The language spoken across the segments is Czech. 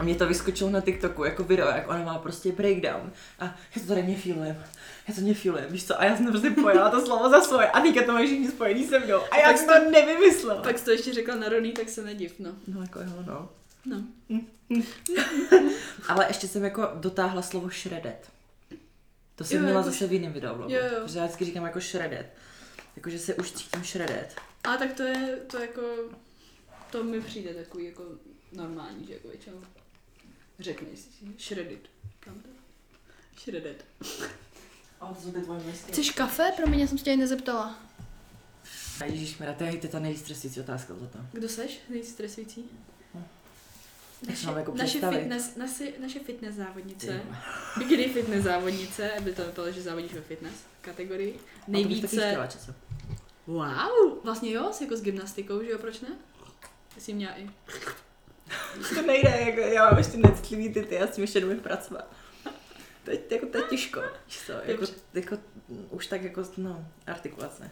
A mě to vyskočilo na TikToku jako video, jak ona má prostě breakdown. A já to tady nefilujem. Já to nefilujem, víš co? A já jsem prostě pojala to slovo za svoje. A teďka to mají všichni spojený se mnou. A já Tak jsem to nevymyslela. Pak jsi to ještě řekla na Roný, tak se nediv, no. No jako jo, no. No. Ale ještě jsem jako dotáhla slovo shredded. To jsem Jo, měla jako zase v jiném videoblogu. jo, jo. Protože já vždycky říkám jako shredded. Jakože se už cítím shredded. A tak to je, to jako, to mi přijde takový jako normální, že jako většinou řekneš si shredded. Kam to? Shredded. A to jsou ty tvoje městě. Chceš kafe? Pro mě jsem se tě nezeptala. Ježišmarja, to je ta nejstresující otázka za to. Kdo seš? Nejstresující? Se mám jako naše, fitness, naše, naše fitness závodnice, bikini fitness závodnice, aby to vypadalo, že závodíš ve fitness kategorii. A Nejvíce, chtěla wow, vlastně jo, jsi jako s gymnastikou, že jo, proč ne? Jsi měla i. To nejde, jako, já mám ještě necitlivý ty, ty, já s tím ještě nemůžu pracovat. To je, jako, to je těžko, co, jako, jako, už tak jako, no, artikulace.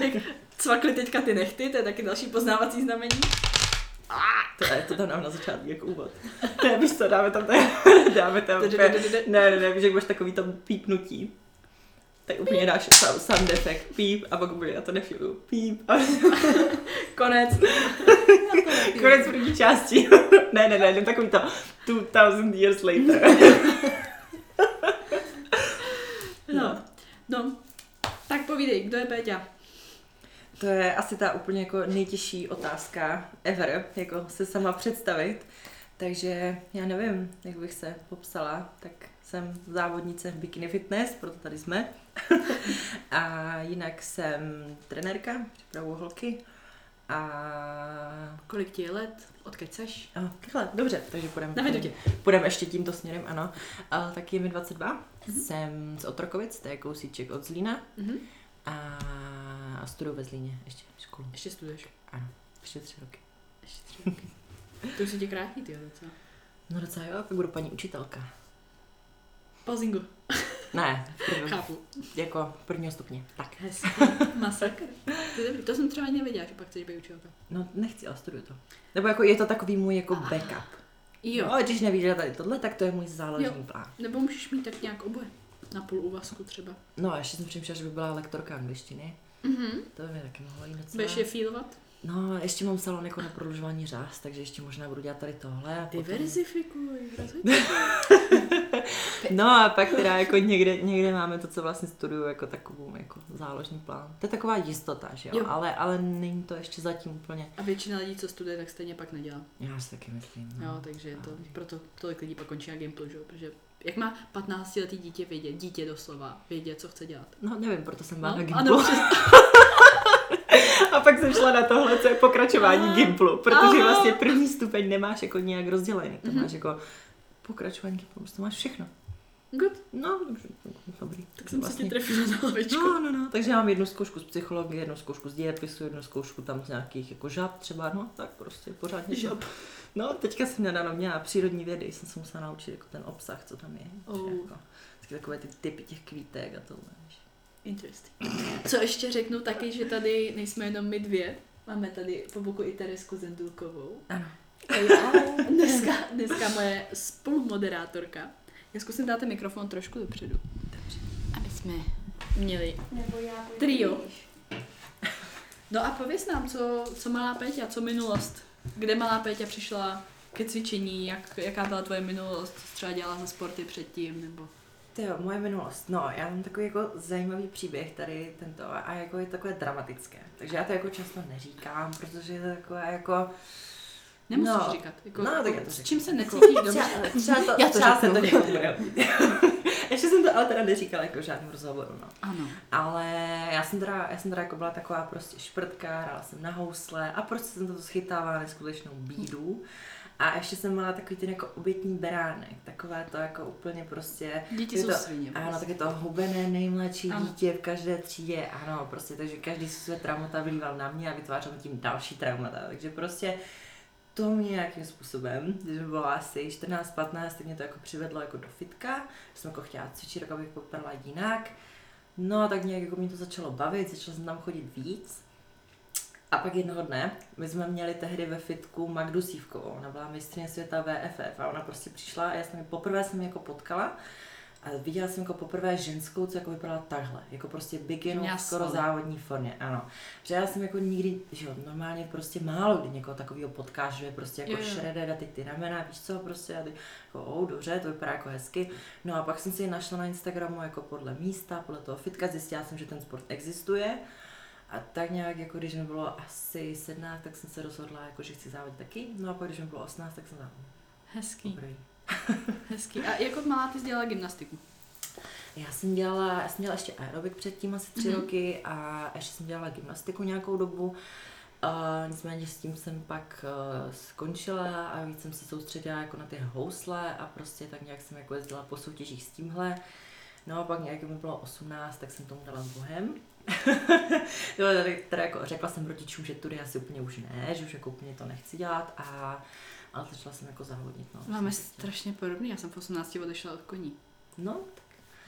Jak cvakly teďka ty nechty, to je taky další poznávací znamení. To je, to tam dám na začátku jako úvod. Ne, víš co, dáme tam, dáme tam ne, ne, ne, víš, jak máš takový tam pípnutí. Tak úplně dáš sound, sound effect, píp, a pak bude, já to nefilu, píp, a Konec. konec první části. ne, ne, ne, ne, takový to 2000 years later. No. No. Tak povídej, kdo je Péťa? To je asi ta úplně jako nejtěžší otázka ever, jako se sama představit. Takže já nevím, jak bych se popsala, tak jsem závodnice bikini fitness, proto tady jsme. a jinak jsem trenérka, připravuju holky. A... Kolik ti je let? Odkud seš? a takhle, dobře, takže půjdeme Navedu tě. půjdeme ještě tímto směrem, ano. A, tak je mi 22, jsem z Otrokovic, to je kousíček od Zlína. Mhm. A, a studuju ve Zlíně ještě školu. Ještě studuješ. Ano, ještě tři roky. Ještě tři roky. To už se tě krátí, ty docela. No docela jo, pak budu paní učitelka. Pauzingu. Ne, prvním, Chápu. jako prvního stupně. Tak. Hezky. Masakr. To, je dobrý. to jsem třeba nevěděla, že pak chceš být učitelka. No nechci, ale studuju to. Nebo jako je to takový můj jako backup. Jo. No, když nevíš, že tady tohle, tak to je můj záložní Jo. plán. Nebo můžeš mít tak nějak oboje. Na půl úvazku třeba. No a ještě jsem přemýšlela, že by byla lektorka angličtiny. Mhm. To by mi taky mohlo jít docela. Budeš je feelovat? No, ještě mám salon jako na prodlužování řáz, takže ještě možná budu dělat tady tohle. A potom... Diverzifikuj. No a pak teda jako někde, někde máme to, co vlastně studuju jako takovou jako záložní plán. To je taková jistota, že jo? Jo. Ale, ale není to ještě zatím úplně. A většina lidí, co studuje, tak stejně pak nedělá. Já si taky myslím. No. Jo, takže je to, proto tolik lidí pak končí na Gimplu, že jo? Protože jak má 15 letý dítě vědět, dítě doslova, vědět, co chce dělat. No nevím, proto jsem byla No, na Gimplu. ano, přes... A pak jsem šla na tohle, co je pokračování. Gimplu, protože vlastně první stupeň nemáš jako nějak rozdělený. To Mhm. máš jako pokračování Gimplu, prostě to máš všechno. Good, No, dobře, dobrý. tak jsem se Vlastně- ti trefila na hlavičku. No, no, no. Takže já mám jednu zkoušku z psychologie, jednu zkoušku z dějepisu, jednu zkoušku tam z nějakých jako žab třeba, no tak prostě pořádně. to- Žab. No, teďka jsem nedávno měla přírodní vědy, jsem se musela naučit jako ten obsah, co tam je. Oh. Jako, takové ty typy těch kvítek a tohle. víš. Interesting. Co ještě řeknu taky, že tady nejsme jenom my dvě, máme tady po boku i Teresku Zendulkovou. Ano. A já dneska, dneska moje spolumoderátorka. Já zkusím dát ten mikrofon trošku dopředu. Dobře. Aby jsme měli Nebo já trio. No a pověs nám, co, co malá Péťa, co minulost? Kde malá Péťa přišla ke cvičení, jak, jaká byla tvoje minulost, co třeba dělala za sporty předtím, nebo... Ty jo, moje minulost. No, já mám takový jako zajímavý příběh tady tento a jako je takové dramatické. Takže já to jako často neříkám, protože je to takové jako... Nemusíš No. říkat. Jako, No, tak jako, já to s čím se Jako- necítíš dobře? Třeba, třeba to, Já to třeba se to hodit. Ještě jsem to ale teda neříkala jako v žádném rozhovoru, no. Ano. Ale já jsem teda, já jsem teda jako byla taková prostě šprtka, hrála jsem na housle a prostě jsem to schytávala neskutečnou bídu. A ještě jsem měla takový ten jako obětní beránek, takové to jako úplně prostě... Děti jsou to, svině. Ano, prostě. tak je to hubené nejmladší Ano. dítě v každé třídě, ano, prostě, takže každý si své traumata vylíval na mě a vytvářel tím další traumata, takže prostě to mě nějakým způsobem, když bylo asi 14-15, tak mě to jako přivedlo jako do fitka, že jsem jako chtěla cvičit, jako abych popadla jinak. No a tak nějak jako mě to začalo bavit, začala jsem tam chodit víc. A pak jednoho dne, my jsme měli tehdy ve fitku Magdu Sívkovou, ona byla mistrně světa VFF a ona prostě přišla a já jsem ji poprvé jsem ji jako potkala a viděla jsem jako poprvé ženskou, co jako vypadala takhle, jako prostě bikinu v skoro závodní formě, ano. Že já jsem jako nikdy, že jo, normálně prostě málo kdy někoho takového potkáš, že je prostě jako shredded a ty ty ramena, víš co, prostě a ty jako, oh, dobře, to vypadá jako hezky. No a pak jsem si ji našla na Instagramu jako podle místa, podle toho fitka, zjistila jsem, že ten sport existuje. A tak nějak, jako když mi bylo asi 17, tak jsem se rozhodla, jako, že chci závodit taky. No a pak, když mi bylo 18, tak jsem závodila. Hezký, Dobrý. hezký. A jako malá ty jsi dělala gymnastiku? Já jsem dělala, já jsem dělala ještě aerobik předtím asi tři Mhm. roky a ještě jsem dělala gymnastiku nějakou dobu. A nicméně s tím jsem pak uh, skončila a víc jsem se soustředila jako na ty housle a prostě tak nějak jsem jako jezdila po soutěžích s tímhle. No a pak nějak mi bylo 18, tak jsem tomu dala s Bohem. Teda jako řekla jsem rodičům, že tudy asi úplně už ne, že už jako úplně to nechci dělat a ale začala jsem jako závodit. No, Máme strašně podobný, já jsem v 18 odešla od koní. No,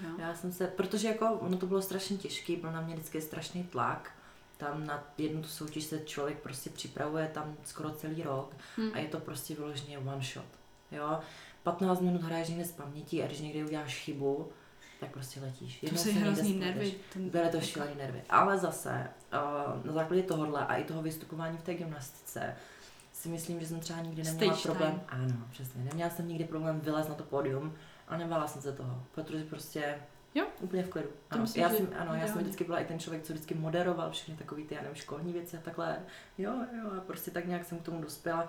Jo. já jsem se, protože jako ono to bylo strašně těžké, byl na mě vždycky strašný tlak. Tam na jednu tu soutěž se člověk prostě připravuje tam skoro celý rok Hm. a je to prostě vyloženě one shot. Jo? 15 minut hraješ někde z paměti a když někde uděláš chybu, tak prostě letíš. To Jednou jsou se hrozný nervy. Ten, Byly to šílený nervy. Ale zase, uh, na základě tohohle a i toho vystupování v té gymnastice, si myslím, že jsem třeba nikdy neměla Stage problém. time. Ano, přesně. Neměla jsem nikdy problém vylézt na to pódium a nebála jsem se toho, protože prostě Jo. úplně v klidu. To Ano, myslím, já jsem, ano, já jsem vždycky byla i ten člověk, co vždycky moderoval všechny takové ty, já nevím, školní věci a takhle. Jo, jo, a prostě tak nějak jsem k tomu dospěla.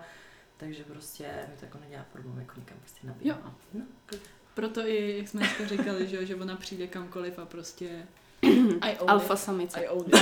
Takže prostě mi to jako nedělá problém jako nikam prostě nabít. Jo. No, klid. Proto i, jak jsme dneska říkali, že, jo, že ona přijde kamkoliv a prostě... I Alfa samice. I own it.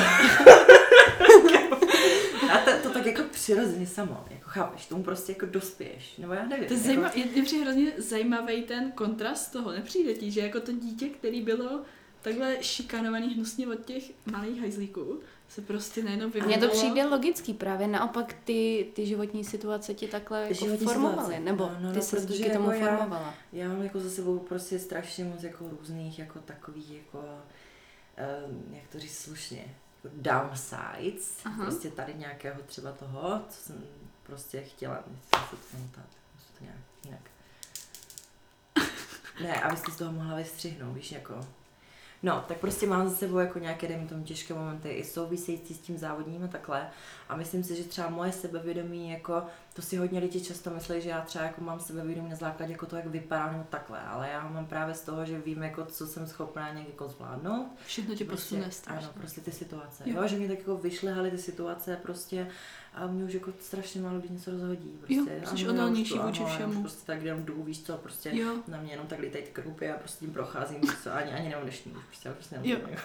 A to, to tak jako přirozeně samo, jako chápeš, tomu prostě jako dospěješ, nebo já nevím. To je, jako, je, je přijde hrozně zajímavý ten kontrast toho, nepřijde ti, že jako to dítě, který bylo takhle šikanovaný hnusně od těch malých hajzlíků, se prostě najednou vyvinulo. Mně to přijde logický, právě naopak ty, ty životní situace ti takhle jako Životní formovaly, situace. nebo No, no, ty no, se protože díky tomu jako já- formovala. Já mám jako za sebou prostě strašně moc jako různých jako takových jako, um, jak to říct slušně, jako downsides, Aha. prostě tady nějakého třeba toho, co jsem prostě chtěla, nechci se to pamatovat, to nějak jinak. Ne, abyste z toho mohla vystřihnout, víš, jako. No, tak prostě mám za sebou jako nějaké, dejme tomu, těžké momenty i související s tím závodním a takhle. A myslím si, že třeba moje sebevědomí, jako, to si hodně lidi často myslí, že já třeba jako mám sebevědomí na základě jako to, jak vypadám nebo takhle, ale já ho mám právě z toho, že vím, jako, co jsem schopná nějak jako zvládnout. Všechno tě Prostě, posune strašně. ano, prostě ty situace. Jo. Jo. že mě tak jako vyšlehaly ty situace prostě a mě už jako strašně málo lidí něco rozhodí. Prostě. Jo, jsi odolnější vůči všemu. Prostě tak jenom jdu, víš co, prostě Jo, na mě jenom tak lítají ty krupy a prostě tím procházím, víš co, ani, ani nemám dnešní, prostě, prostě nemám. Jo.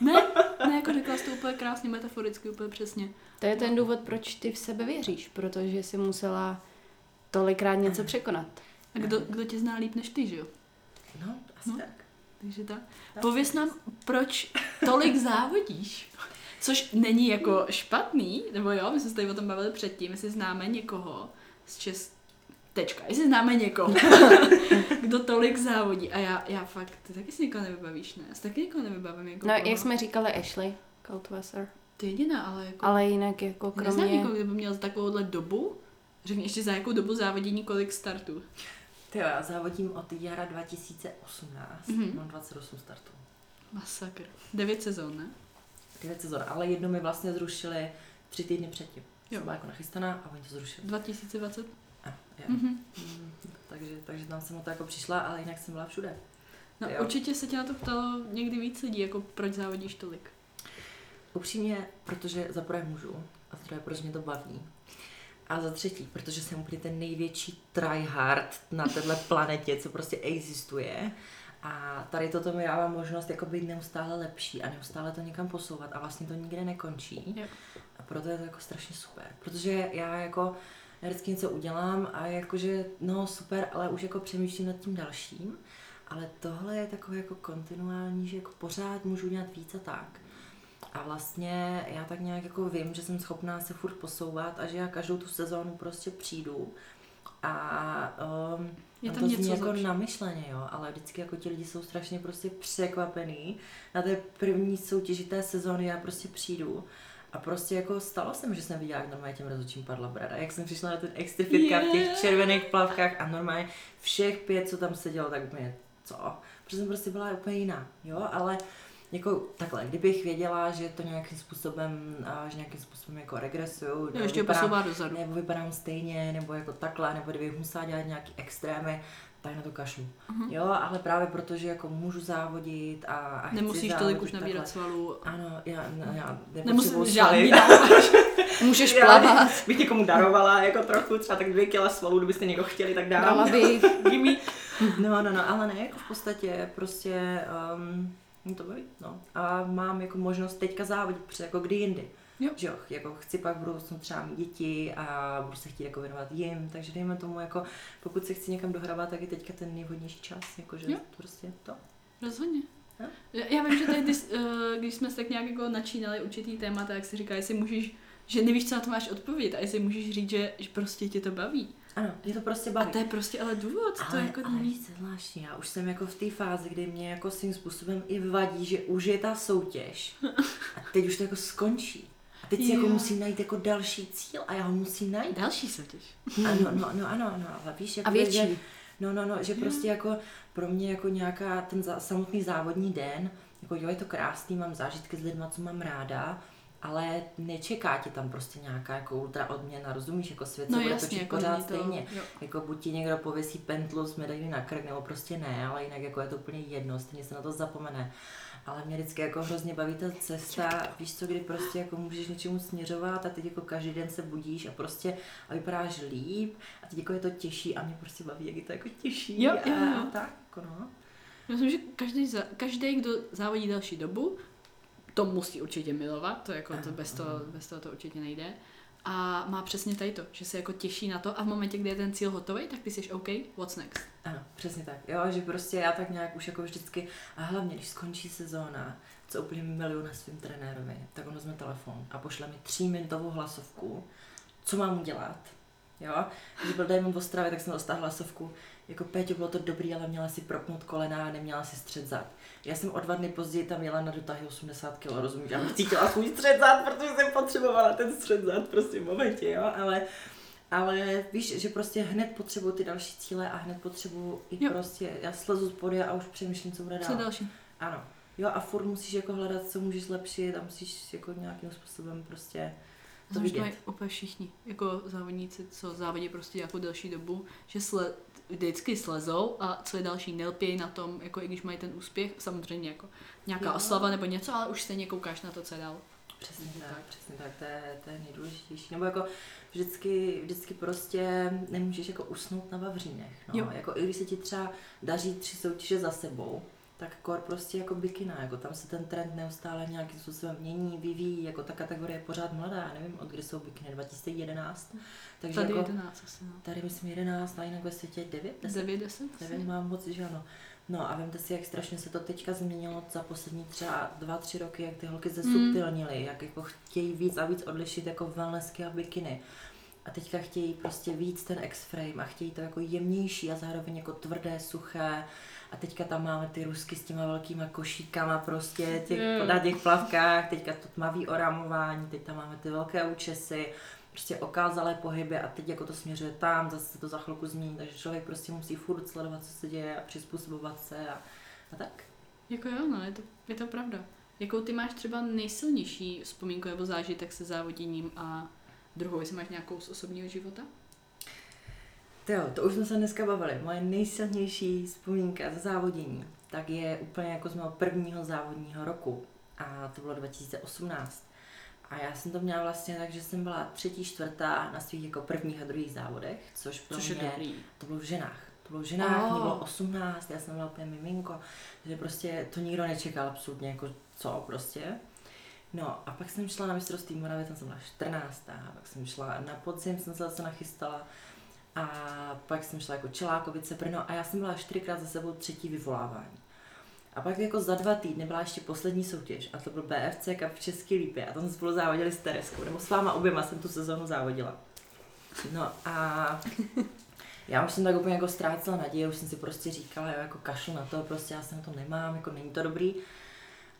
ne, ne, jako řekla jsi to úplně krásně, metaforicky, úplně přesně. To je ten důvod, proč ty v sebe věříš, protože jsi musela tolikrát něco překonat. A kdo, kdo tě zná líp než ty, že jo? No, asi No. tak. Takže tak. Tak. Pověz nám, proč tolik závodíš? Což není jako špatný, nebo jo, my jsme se tady o tom bavili předtím, jestli známe někoho z Čes... Tečka, jestli známe někoho, kdo tolik závodí. A já, já fakt, ty taky si někoho nevybavíš, ne? Já si taky někoho nevybavím jako No, koho. jak jsme říkali, Ashley Coldwasser. Ty jediná, ale jako... Ale jinak jako Neznám kromě... někoho, kdo by měl za takovouhle dobu. Řekni ještě za jakou dobu závodění kolik startů. Ty já závodím od jara 2018, Mhm. mm-hmm. mám 28 startů. Masakr. Devět sezon, ne? 9 sezon, ale jednu mi vlastně zrušili tři týdny předtím. Jo. Jsem byla jako nachystaná a oni to zrušili. 2020? A, jo. Mhm. Mm, takže, takže tam jsem o to jako přišla, ale jinak jsem byla všude. No Jo. určitě se tě na to ptalo někdy víc lidí, jako proč závodíš tolik. Upřímně, protože za prvé můžu, a za druhé, protože mě to baví. A za třetí, protože jsem úplně ten největší tryhard na této planetě, co prostě existuje. A tady toto mi dává možnost jako být neustále lepší a neustále to někam posouvat a vlastně to nikde nekončí. Jo. A proto je to jako strašně super. Protože já jako já vždycky něco udělám a jakože, no super, ale už jako přemýšlím nad tím dalším. Ale tohle je takové jako kontinuální, že jako pořád můžu dělat víc a tak. A vlastně já tak nějak jako vím, že jsem schopná se furt posouvat a že já každou tu sezónu prostě přijdu a um, Je tam to něco jako zlepšit. namyšleně, jo, ale vždycky jako ti lidi jsou strašně prostě překvapený. Na té první soutěži té sezóny já prostě přijdu A prostě jako stalo se mi, že jsem viděla, jak normálně těm rozhodčím padla brada. Jak jsem přišla na ten extrifitka v těch Yeah. červených plavkách a normálně všech pět, co tam sedělo, tak úplně co? Protože jsem prostě byla úplně jiná, jo, ale jako takhle, kdybych věděla, že to nějakým způsobem, a, že nějakým způsobem jako regresuju, Jo, nebo ještě vypadám- dozadu. nebo vypadám stejně, nebo jako takhle, nebo kdybych musela dělat nějaký extrémy, tak na to kašlu. Mhm. Jo, ale právě protože jako můžu závodit a, a Nemusíš závodit tolik už nabírat svalu. Ano, já, no, já Nemusíš svaly. žádný. Můžeš Já plavat, bych někomu darovala jako trochu, třeba tak dvě kila svalů, kdybyste někdo chtěli, tak dám. dala bych. No, no, no, ale ne, jako v podstatě prostě um, mě to baví, no. A mám jako možnost teďka závodit, protože jako kdy jindy. Jo. Že jo, jako chci pak v budoucnu třeba mít děti a budu se chtít jako věnovat jim, takže dejme tomu jako, pokud se chci někam dohrávat, tak je teďka ten nejvhodnější čas, jakože Jo. prostě to. Rozhodně. Já já vím, že tady, ty, eh, když jsme se tak nějak jako načínali určitý témata, jak si říká, jestli můžeš, že nevíš, co na to máš odpovědět a jestli můžeš říct, že, že prostě tě to baví. Ano, je to prostě A baví. to je prostě ale důvod, to ale, je jako ale není. víc zvláštní, já už jsem jako v té fázi, kdy mě jako svým způsobem i vadí, že už je ta soutěž a teď už to jako skončí. Teď si jako Jo. musím najít jako další cíl a já ho musím najít. Další soutěž. Ano, no, no, ano, ano, ale víš, jako A větší. Že, no, no, no, že prostě jako pro mě jako nějaká ten za, samotný závodní den, jako jo, je to krásný, mám zážitky s lidma, co mám ráda, ale nečeká ti tam prostě nějaká jako ultra odměna, rozumíš, jako svět se No bude jasně, točit jako pořád to, stejně. jo. Jako buď ti někdo pověsí pentlu s medailí na krk, nebo prostě ne, ale jinak jako je to úplně jedno, stejně se na to zapomene. Ale mě vždycky jako hrozně baví ta cesta, víš co, kdy prostě jako můžeš něčemu směřovat a teď jako každý den se budíš a prostě a vypadáš líp a teď jako je to těžší a mě prostě baví, jak je to jako těžší Jo, a, jo, jo. a tak, jako no. Myslím, že každý, každý, kdo závodí další dobu, to musí určitě milovat, to jako to bez, toho, bez toho to určitě nejde. A má přesně tady to, že se jako těší na to a v momentě, kdy je ten cíl hotový, tak ty jsi OK, what's next? Ano, přesně tak. Jo, že prostě já tak nějak už jako vždycky, a hlavně, když skončí sezóna, co úplně miluju na svým trenérovi, tak on vezme telefon a pošle mi tříminutovou hlasovku, co mám udělat. Jo, když byl Diamond v Ostravě, tak jsem dostala hlasovku, jako Péťo, bylo to dobrý, ale měla si propnout kolena a neměla si střed zad. Já jsem o dva dny později tam jela na dotahy 80 kg, rozumíš? Já bych cítila svůj střed zad, protože jsem potřebovala ten střed zad prostě v momentě, jo, ale ale víš, že prostě hned potřebuju ty další cíle a hned potřebuju i Jo. prostě, já slezu z podia a už přemýšlím, co bude Co dál. další? Ano. Jo a furt musíš jako hledat, co můžeš zlepšit a musíš jako nějakým způsobem prostě to vidět. mají úplně všichni, jako závodníci, co závodí prostě jako delší dobu, že sle, vždycky slezou a co je další, nelpějí na tom, jako i když mají ten úspěch, samozřejmě jako nějaká Jo. oslava nebo něco, ale už stejně koukáš na to, co je dál. Přesně tak, přesně tak, to je, to je nejdůležitější. Nebo jako vždycky, vždycky prostě nemůžeš jako usnout na vavřínech. No. Jo. Jako i když se ti třeba daří tři soutěže za sebou, tak kor prostě jako bikina, jako tam se ten trend neustále nějakým způsobem mění, vyvíjí, jako ta kategorie je pořád mladá, já nevím, od kdy jsou bikiny, 2011. Takže Tady jako, 11 asi, no. tady myslím 11, a jinak ve světě 9, 10, 9, 10? Nevím, mám moc, že ano. No a vemte si, jak strašně se to teďka změnilo za poslední třeba dva, tři roky, jak ty holky zesubtilnily, jak jako chtějí víc a víc odlišit jako wellnessky a bikiny. A teďka chtějí prostě víc ten X-frame a chtějí to jako jemnější a zároveň jako tvrdé, suché. A teďka tam máme ty rusky s těma velkýma košíkama prostě těch, Jo. na těch plavkách, teďka to tmavý orámování, teď tam máme ty velké účesy, prostě okázalé pohyby a teď jako to směřuje tam, zase se to za chvilku změní, takže člověk prostě musí furt sledovat, co se děje a přizpůsobovat se a, a tak. Jako jo, no, je to, je to pravda. Jakou ty máš třeba nejsilnější vzpomínku nebo zážitek se závoděním a druhou, jestli máš nějakou z osobního života? To jo, to už jsme se dneska bavili. Moje nejsilnější vzpomínka ze závodění, tak je úplně jako z mého prvního závodního roku. A to bylo 2018. A já jsem to měla vlastně tak, že jsem byla třetí, čtvrtá na svých jako prvních a druhých závodech, což pro Což je mě, dobrý. to bylo v ženách. To bylo v ženách, Oh. mě bylo 18, já jsem byla úplně miminko, že prostě to nikdo nečekal absolutně, jako co prostě. No a pak jsem šla na mistrovství Moravy, tam jsem byla 14. Pak jsem šla na podzim, jsem se zase nachystala. A pak jsem šla jako Čelákovice, Brno a já jsem byla čtyřikrát za sebou třetí vyvolávání. A pak jako za dva týdny byla ještě poslední soutěž a to byl BFC Cup v České Lípě a tam jsme spolu závodili s Tereskou, nebo s váma oběma jsem tu sezónu závodila. No a já už jsem tak úplně jako ztrácela naději, už jsem si prostě říkala, jo, jako kašlu na to, prostě já se na to nemám, jako není to dobrý.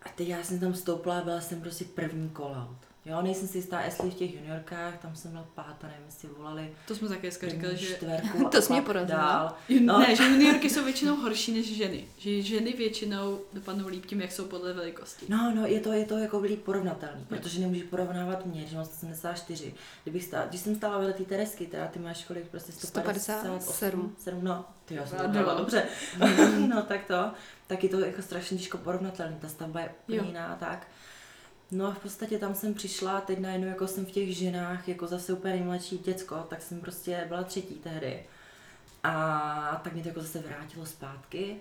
A teď já jsem tam stoupla a byla jsem prostě první out. Jo, nejsem si jistá, jestli v těch juniorkách, tam jsem byla pátá, nevím, jestli volali To jsme taky dneska říkali, že... čtverku To jsi mě porazila. dál. No. No. Ne, že juniorky jsou většinou horší než ženy. Že ženy většinou dopadnou líp tím, jak jsou podle velikosti. No, no, je to, je to jako líp porovnatelný, protože nemůžeš porovnávat mě, že mám 174. Kdybych stál, když jsem stála vedle té Teresky, teda ty máš kolik, prostě 157. 157. 7, no, ty jo, jsem to odhadla dobře. no, tak to, tak je to jako strašně těžko porovnatelný, ta stavba je jiná a tak. No a v podstatě tam jsem přišla, teď najednou jako jsem v těch ženách, jako zase úplně nejmladší děcko, tak jsem prostě byla třetí tehdy. A tak mě to jako zase vrátilo zpátky.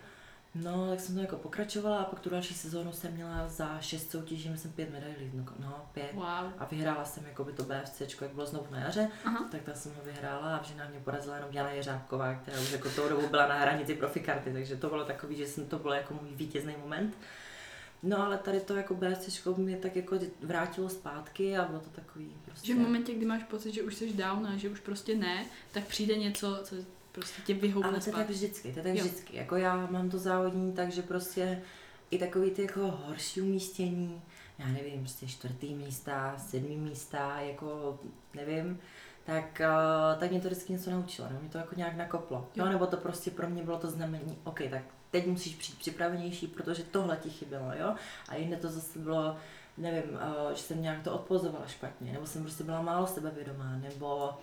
No, tak jsem to jako pokračovala a pak tu další sezónu jsem měla za šest soutěží, myslím pět medailí, no, no pět. Wow. A vyhrála jsem jako by to BFC, jak bylo znovu na jaře, Aha. tak tam jsem ho vyhrála a v ženách mě porazila jenom Jana Jeřábková, která už jako tou dobu byla na hranici profikarty, takže to bylo takový, že jsem to bylo jako můj vítězný moment. No ale tady to jako BFC mě tak jako vrátilo zpátky a bylo to takový prostě... Že v momentě, kdy máš pocit, že už jsi down a že už prostě ne, tak přijde něco, co prostě tě vyhoupne Ale to je tak vždycky, to je tak Jo. vždycky. Jako já mám to závodní, takže prostě i takový ty jako horší umístění, já nevím, prostě čtvrtý místa, sedmý místa, jako nevím, tak, uh, tak mě to vždycky něco naučilo, nebo mě to jako nějak nakoplo. Jo. Jo. nebo to prostě pro mě bylo to znamení, OK, tak teď musíš přijít připravenější, protože tohle ti chybělo, jo. A jinde to zase bylo, nevím, uh, že jsem nějak to odpozovala špatně, nebo jsem prostě byla málo sebevědomá, nebo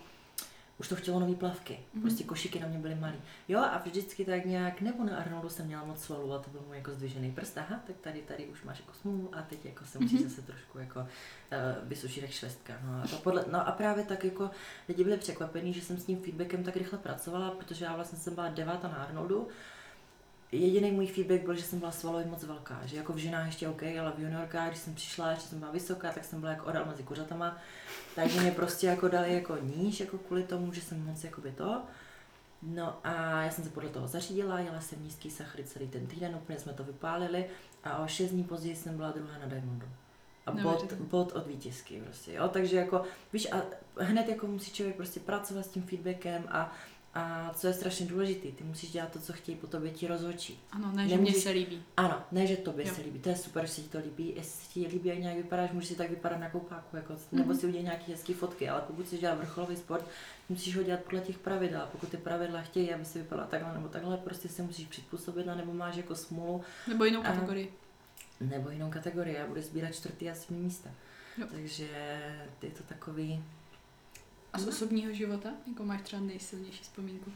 už to chtělo nový plavky, Mhm. prostě košíky na mě byly malý. Jo a vždycky tak nějak, nebo na Arnoldu jsem měla moc svalů a to byl můj jako zdvižený prst, aha, tak tady, tady už máš jako smůlu a teď jako se musíš Mhm. zase trošku jako uh, vysušit jak švestka. No a, to podle, no a právě tak jako lidi byli překvapení, že jsem s tím feedbackem tak rychle pracovala, protože já vlastně jsem byla devátá na Arnoldu, Jediný můj feedback byl, že jsem byla svalově moc velká, že jako v ženách ještě OK, ale v juniorkách, když jsem přišla, ještě jsem byla vysoká, tak jsem byla jako oral mezi kuřatama, takže mě prostě jako dali jako níž, jako kvůli tomu, že jsem moc jakoby to. No a já jsem se podle toho zařídila, jela jsem nízký sachary celý ten týden, úplně jsme to vypálili a o šest dní později jsem byla druhá na Diamondu. A bod, Neuvěřitelné. bod od vítězky prostě, jo, takže jako, víš, a hned jako musí člověk prostě pracovat s tím feedbackem a, a co je strašně důležité, ty musíš dělat to, co chtějí po tobě ti rozhodčí. Ano, ne, že Nemůžeš- mně se líbí. Ano, ne, že tobě Jo. se líbí, to je super, že se ti to líbí, jestli se ti líbí, jak nějak vypadáš, můžeš si tak vypadat na koupáku, jako, nebo Mhm. si udělat nějaké hezké fotky, ale pokud si dělá vrcholový sport, musíš ho dělat podle těch pravidel. A Pokud ty pravidla chtějí, aby si vypadala takhle nebo takhle, prostě se musíš přizpůsobit, nebo máš jako smůlu, Nebo jinou kategorii. nebo jinou kategorii a budeš sbírat čtvrtý a sedmý místa. Jo. Takže je to takový, A z osobního života? Jako máš třeba nejsilnější vzpomínku?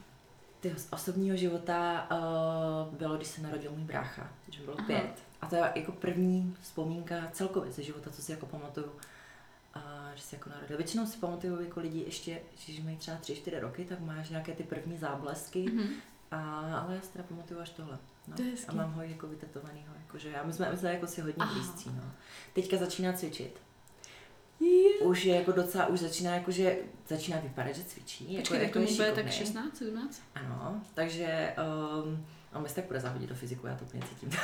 Ty z osobního života uh, bylo, když se narodil můj brácha, když bylo Aha. pět. A to je jako první vzpomínka celkově ze života, co si jako pamatuju. A že se jako narodil. Většinou si pamatuju jako lidi ještě, když mají třeba 3-4 roky, tak máš nějaké ty první záblesky. Mhm. A, ale já si teda pamatuju až tohle. No. To je hezký. a mám ho jako vytetovanýho. Jakože, a my jsme, my jsme jako si hodně Aha. blízcí. No. Teďka začíná cvičit. Je. Už je jako docela, už začíná jakože, začíná vypadat, že cvičí. Počkej, jako, tak je bude tak šikovnej. 16, 17? Ano, takže um, on bez tak bude závodit do fyziku, já to úplně cítím.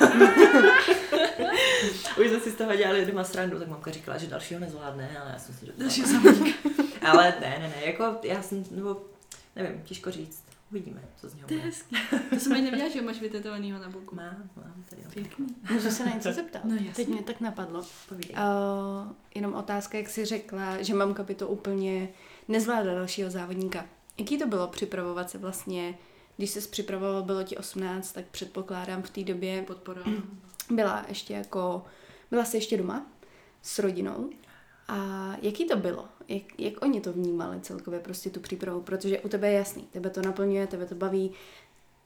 Už jsme si z toho dělali doma srandu, tak mamka říkala, že dalšího nezvládne, ale já jsem si Další říkala. závodník. Ale ne, ne, ne, jako já jsem, nebo nevím, těžko říct. Uvidíme, co z něho To je bude. hezký. To jsem ani nevěděla, že ho máš vytetovanýho na boku. Mám, mám tady. Pěkný. Můžu se na něco zeptat? No jasně. Teď mě tak napadlo. Povídej. Uh, jenom otázka, jak jsi řekla, že mamka by to úplně nezvládla dalšího závodníka. Jaký to bylo připravovat se vlastně, když se připravoval, bylo ti 18, tak předpokládám v té době Podpora. byla ještě jako, byla jsi ještě doma s rodinou. A jaký to bylo? Jak, jak oni to vnímali celkově prostě tu přípravu? Protože u tebe je jasný, tebe to naplňuje, tebe to baví,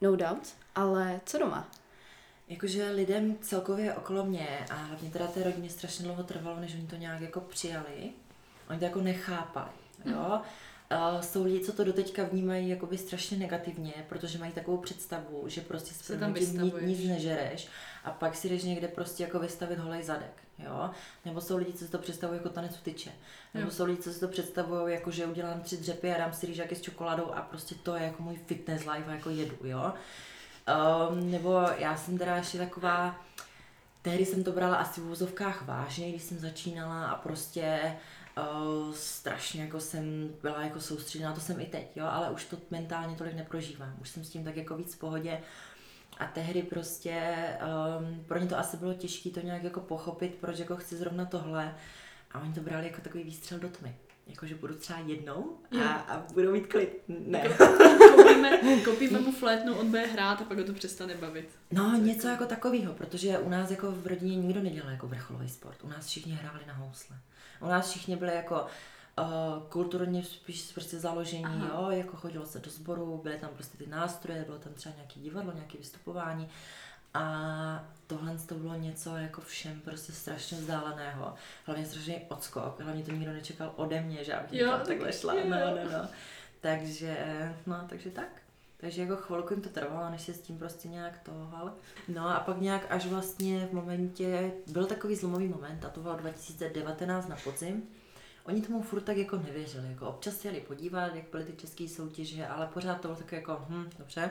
no doubt, ale co doma? Jakože lidem celkově okolo mě a hlavně teda té rodině strašně dlouho trvalo, než oni to nějak jako přijali. Oni to jako nechápali, jo. Uh, jsou lidi, co to doteďka vnímají jakoby strašně negativně, protože mají takovou představu, že prostě Se tam nic, vystavuješ. nic nežereš a pak si jdeš někde prostě jako vystavit holej zadek, jo. Nebo jsou lidi, co si to představují jako tanec u tyče. Nebo Jo. jsou lidi, co si to představují jako, že udělám tři dřepy a dám si rýžaky s čokoládou a prostě to je jako můj fitness life a jako jedu, jo. Um, nebo já jsem teda ještě taková, tehdy jsem to brala asi v úzovkách vážně, když jsem začínala a prostě uh, strašně jako jsem byla jako soustředěná, to jsem i teď, jo, ale už to mentálně tolik neprožívám, už jsem s tím tak jako víc v pohodě a tehdy prostě um, pro ně to asi bylo těžké to nějak jako pochopit, proč jako chci zrovna tohle A oni to brali jako takový výstřel do tmy. Jako, že budu třeba jednou a, a budou mít klid. Ne. Koupíme, koupíme mu flétnu, on bude hrát a pak ho to přestane bavit. No, něco jako takového, protože u nás jako v rodině nikdo nedělal jako vrcholový sport. U nás všichni hráli na housle. U nás všichni byli jako uh, kulturně spíš prostě založení, Aha. jo, jako chodilo se do sboru, byly tam prostě ty nástroje, bylo tam třeba nějaké divadlo, nějaké vystupování. A tohle to bylo něco jako všem prostě strašně vzdáleného. Hlavně strašný odskok, hlavně to nikdo nečekal ode mě, že abych Jo, tak- takhle šla. jo. No, no, no. Takže, no, takže tak. Takže jako chvilku jim to trvalo, než se s tím prostě nějak tohle. No a pak nějak až vlastně v momentě, byl takový zlomový moment a to bylo 2019 na podzim. Oni tomu furt tak jako nevěřili, jako občas se jeli podívat, jak byly ty české soutěže, ale pořád to bylo takové jako, hm, dobře.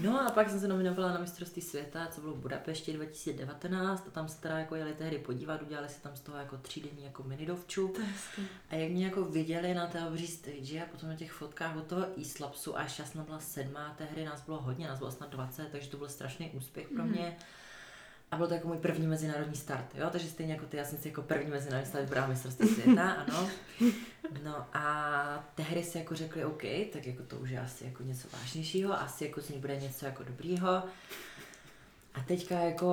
No a pak jsem se nominovala na mistrovství světa, co bylo v Budapešti 2019 a tam se teda jako jeli tehdy podívat, udělali si tam z toho jako třídenní jako minidovču. A jak mě jako viděli na té obří stage a potom na těch fotkách od toho e-slapsu, až já jsem byla sedmá, té hry nás bylo hodně, nás bylo snad 20, takže to byl strašný úspěch pro mě. A byl to jako můj první mezinárodní start, jo, takže stejně jako ty, já jsem si jako první mezinárodní start vybrala mistrovství světa, ano. No a tehdy si jako řekli, OK, tak jako to už je asi jako něco vážnějšího, asi jako z ní bude něco jako dobrýho. A teďka jako,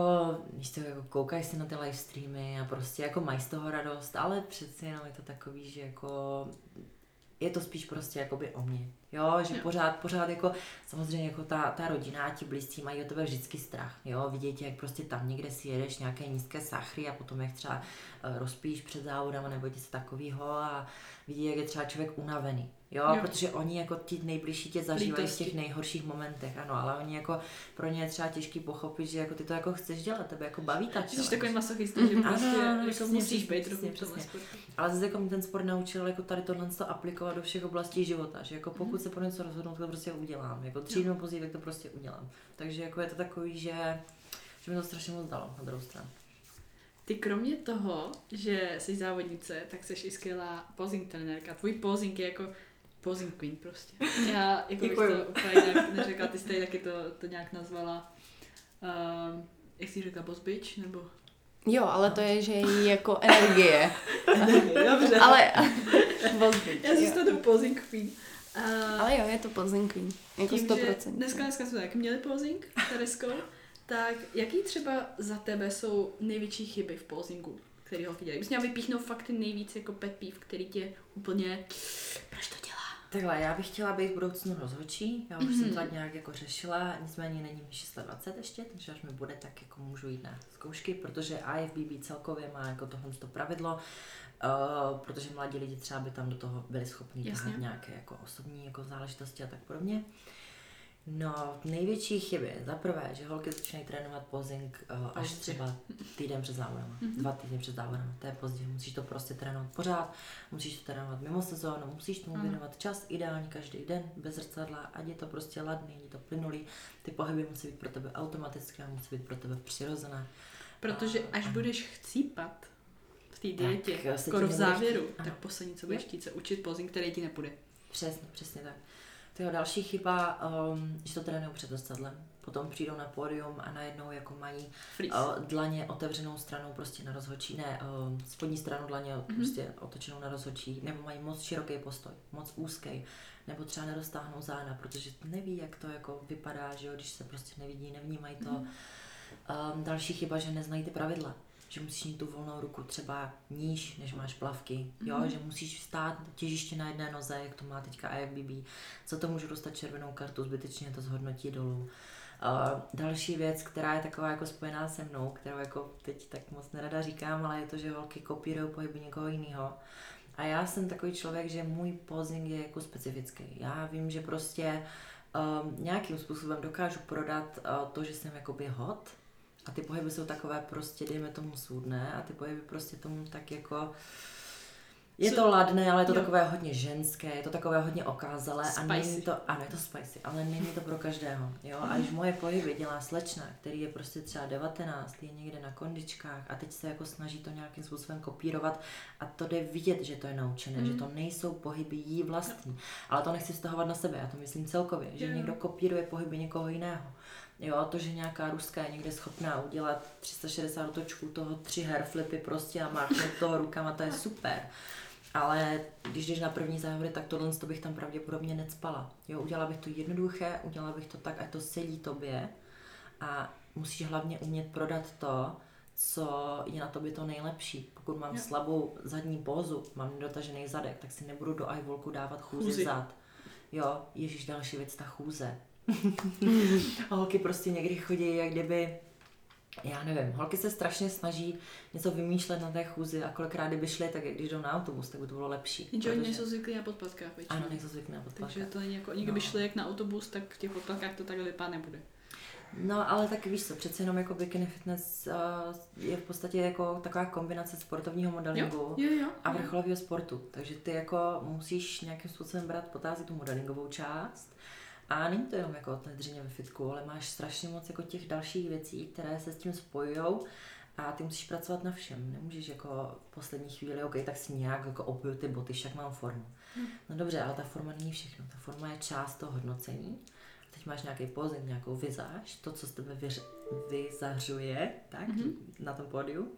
víš to, jako koukají si na ty live streamy a prostě jako mají z toho radost, ale přeci jenom je to takový, že jako je to spíš prostě jakoby o mě. Jo, že Jo. pořád, pořád jako, samozřejmě jako ta, ta rodina, ti blízcí mají o tebe vždycky strach, jo, vidět, jak prostě tam někde si jedeš nějaké nízké sachry a potom jak třeba uh, rozpíš před závodama nebo něco takového a vidí, jak je třeba člověk unavený, jo, Jo. protože oni jako ti nejbližší tě zažívají v těch nejhorších momentech, ano, ale oni jako, pro ně je třeba těžký pochopit, že jako ty to jako chceš dělat, tebe jako baví ta Jsi takový masochista, že Ano, prostě ano, jako přesně, musíš být přesně, přesně. Ale zase jako mě ten sport naučil jako tady tohle to aplikovat do všech oblastí života, že jako Mhm. pokud se pro něco rozhodnu, tak to prostě udělám. Jako dřív nebo později, tak to prostě udělám. Takže jako je to takový, že, že mi to strašně moc dalo na druhou stranu. Ty kromě toho, že jsi závodnice, tak jsi i skvělá posing trenérka. Tvůj posing je jako posing queen prostě. Já jako bych to úplně nějak neřekla, ty jsi tady taky to, to nějak nazvala. Um, jak jsi řekla, boss bitch, nebo? Jo, ale to je, že jí jako energie. Dobře. ale, Já si to posing queen. Uh, ale jo, je to Plzeň Queen. Jako tím, že 100%. dneska, dneska jsme tak měli posing s Tereskou, tak jaký třeba za tebe jsou největší chyby v posingu, který holky dělají? Bys měla vypíchnout fakt ty nejvíc jako pet peeve, který tě úplně, proč to dělá? Takhle, já bych chtěla být v budoucnu rozhodčí, já už Mhm. jsem to tak nějak jako řešila, nicméně není mi 26 ještě, takže až mi bude, tak jako můžu jít na zkoušky, protože IFBB celkově má jako tohle to pravidlo, uh, protože mladí lidi třeba by tam do toho byli schopni tahat nějaké jako osobní jako záležitosti a tak podobně. No, největší chyby. Za prvé, že holky začínají trénovat posing uh, až třeba týden před závodem, Mhm. dva týdny před závodem. To je pozdě, musíš to prostě trénovat pořád, musíš to trénovat mimo sezónu, musíš tomu Ano. věnovat čas, ideálně každý den, bez zrcadla, ať je to prostě ladný, je to plynulý, ty pohyby musí být pro tebe automatické musí být pro tebe přirozené. Protože až budeš chcípat v té dietě, skoro v závěru. Ano. tak poslední, co budeš chtít, se učit posing, který ti nepůjde. Přesně, přesně tak. To je další chyba, um, že to trénují před zrcadlem. Potom přijdou na pódium a najednou jako mají Freeze. uh, dlaně otevřenou stranou prostě na rozhodčí, ne, uh, spodní stranu dlaně Mhm. prostě otočenou na rozhodčí, nebo mají moc široký postoj, moc úzký, nebo třeba nedostáhnou záda, protože neví, jak to jako vypadá, že jo, když se prostě nevidí, nevnímají to. Mhm. Um, další chyba, že neznají ty pravidla. Že musíš mít tu volnou ruku třeba níž, než máš plavky. Jo, Mhm. že musíš stát těžiště na jedné noze, jak to má teďka IFBB. Co to můžu dostat červenou kartu, zbytečně to zhodnotí dolů. Uh, další věc, která je taková jako spojená se mnou, kterou jako teď tak moc nerada říkám, ale je to, že holky kopírují pohyby někoho jiného. A já jsem takový člověk, že můj posing je jako specifický. Já vím, že prostě um, nějakým způsobem dokážu prodat uh, to, že jsem jakoby hot a ty pohyby jsou takové prostě, dejme tomu svůdné a ty pohyby prostě tomu tak jako je Co- to ladné, ale je to Jo. takové hodně ženské, je to takové hodně okázalé a Spicy. není to, ano, je to spicy, ale není to pro každého, jo, a když moje pohyby dělá slečna, který je prostě třeba 19, je někde na kondičkách a teď se jako snaží to nějakým způsobem kopírovat a to jde vidět, že to je naučené, Mhm. že to nejsou pohyby jí vlastní, ale to nechci vztahovat na sebe, já to myslím celkově, že jo. někdo kopíruje pohyby někoho jiného. Jo, to, že nějaká ruská je někde schopná udělat 360 otočků toho tři hairflipy prostě a máchnout toho rukama, to je super. Ale když jdeš na první závody, tak tohle to bych tam pravděpodobně necpala. Jo, udělala bych to jednoduché, udělala bych to tak, ať to sedí tobě a musíš hlavně umět prodat to, co je na tobě to nejlepší. Pokud mám Jo. slabou zadní pózu, mám nedotažený zadek, tak si nebudu do iWalku dávat chůzi, Chůzi. zad. Jo, ježíš, další věc, ta chůze. Holky prostě někdy chodí, jak kdyby, já nevím, holky se strašně snaží něco vymýšlet na té chůzi a kolikrát kdyby šly, tak když jdou na autobus, tak by to bylo lepší. Jenže oni protože- nejsou zvyklí na podpadkách většinou. Ano, nejsou zvyklí na podpáka. Takže to není jako, oni kdyby No. šli jak na autobus, tak v těch podpadkách to takhle vypadat nebude. No, ale tak víš co, přece jenom jako bikini fitness uh, je v podstatě jako taková kombinace sportovního modelingu Jo, jo, jo. a vrcholového sportu. Takže ty jako musíš nějakým způsobem brát i tu modelingovou část. A není to jenom jako té dřině ve fitku, ale máš strašně moc jako těch dalších věcí, které se s tím spojují a ty musíš pracovat na všem. Nemůžeš jako v poslední chvíli, OK, tak si nějak jako opiju ty boty, však mám formu. No dobře, ale ta forma není všechno. Ta forma je část toho hodnocení. Teď máš nějaký posing, nějakou vizáž, to, co z tebe vyř- vyzařuje, tak, mm-hmm. na tom pódiu.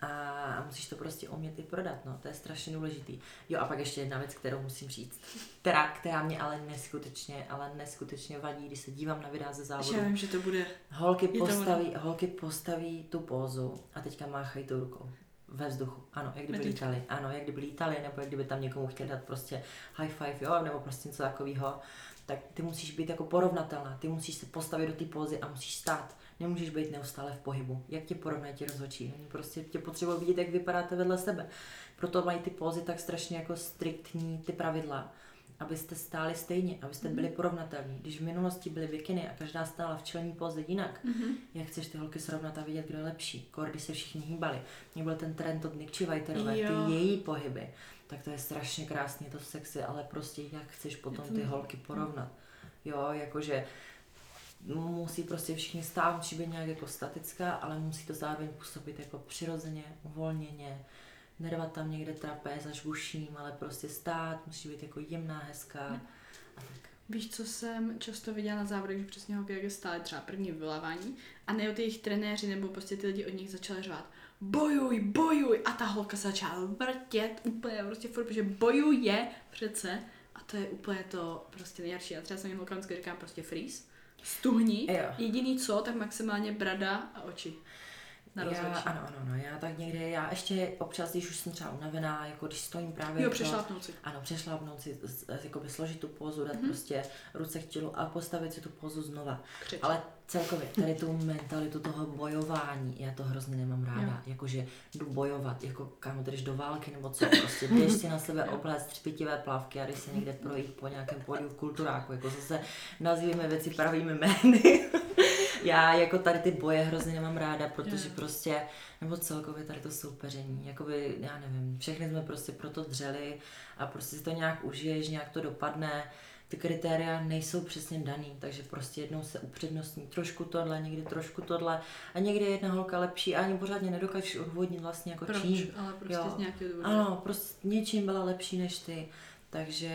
A musíš to prostě umět i prodat, no, to je strašně důležitý. Jo a pak ještě jedna věc, kterou musím říct, která, která mě ale neskutečně, ale neskutečně vadí, když se dívám na videa ze závodu. já vím, že to bude. Holky Je to postaví, holky postaví tu pózu a teďka máchají tou rukou ve vzduchu. Ano, jak kdyby lítali. Ano, jak kdyby lítali, nebo jak kdyby tam někomu chtěli dát prostě high five, jo, nebo prostě něco takového. Tak ty musíš být jako porovnatelná. Ty musíš se postavit do té pózy a musíš stát. Nemůžeš být neustále v pohybu. Jak tě porovnají ti rozhodčí? Oni prostě tě potřebují vidět, jak vypadáte vedle sebe. Proto mají ty pózy tak strašně jako striktní ty pravidla, abyste stáli stejně, abyste byli porovnatelní. Když v minulosti byly bikiny a každá stála v čelní póze jinak, Mhm. jak chceš ty holky srovnat a vidět, kdo je lepší. Kor, když se všichni hýbali. Mě byl ten trend od Nikči Vajterové, ty její pohyby. Tak to je strašně krásný, je to sexy, ale prostě jak chceš potom to ty holky porovnat. Jo, jakože musí prostě všichni stát, musí být nějak jako statická, ale musí to zároveň působit jako přirozeně, uvolněně, nervat tam někde trapéz až uším, ale prostě stát, musí být jako jemná, hezká. A tak. Víš, co jsem často viděla na závodech, že přesně holky jak stály třeba první vyvolávání a ne ty jejich trenéři nebo prostě ty lidi od nich začali řvát bojuj, bojuj a ta holka se začala vrtět úplně prostě furt, protože bojuje přece a to je úplně to prostě nejhorší. A třeba jsem jim holkám říkám prostě freeze, stuhni, Jo. jediný co, tak maximálně brada a oči. Na Já, ano, ano, ano, já tak někde, já ještě občas, když už jsem třeba unavená, jako když stojím právě... Jo, přešlápnout si. Ano, přešlápnout si, jakoby složit tu Mhm. dát mm-hmm. prostě ruce k tělu a postavit si tu pózu znova. Křič. Ale celkově, tady tu mentalitu toho bojování, já to hrozně nemám ráda. Jo. Jakože jdu bojovat, jako kam jdeš do války nebo co, prostě jdeš si na sebe oplést třpitivé plavky a jdeš se někde projít po nějakém pódiu v kulturáku, jako zase nazýváme věci pravými jmény. já jako tady ty boje hrozně nemám ráda, protože Jo. prostě, nebo celkově tady to soupeření, jakoby, já nevím, všechny jsme prostě proto dřeli a prostě si to nějak užiješ, nějak to dopadne, ty kritéria nejsou přesně daný, takže prostě jednou se upřednostní trošku tohle, někdy trošku tohle a někdy je jedna holka lepší a ani pořádně nedokážeš odvodnit vlastně jako Proč? čím. Ale prostě Jo. z nějakého důvodu. Ano, prostě něčím byla lepší než ty, takže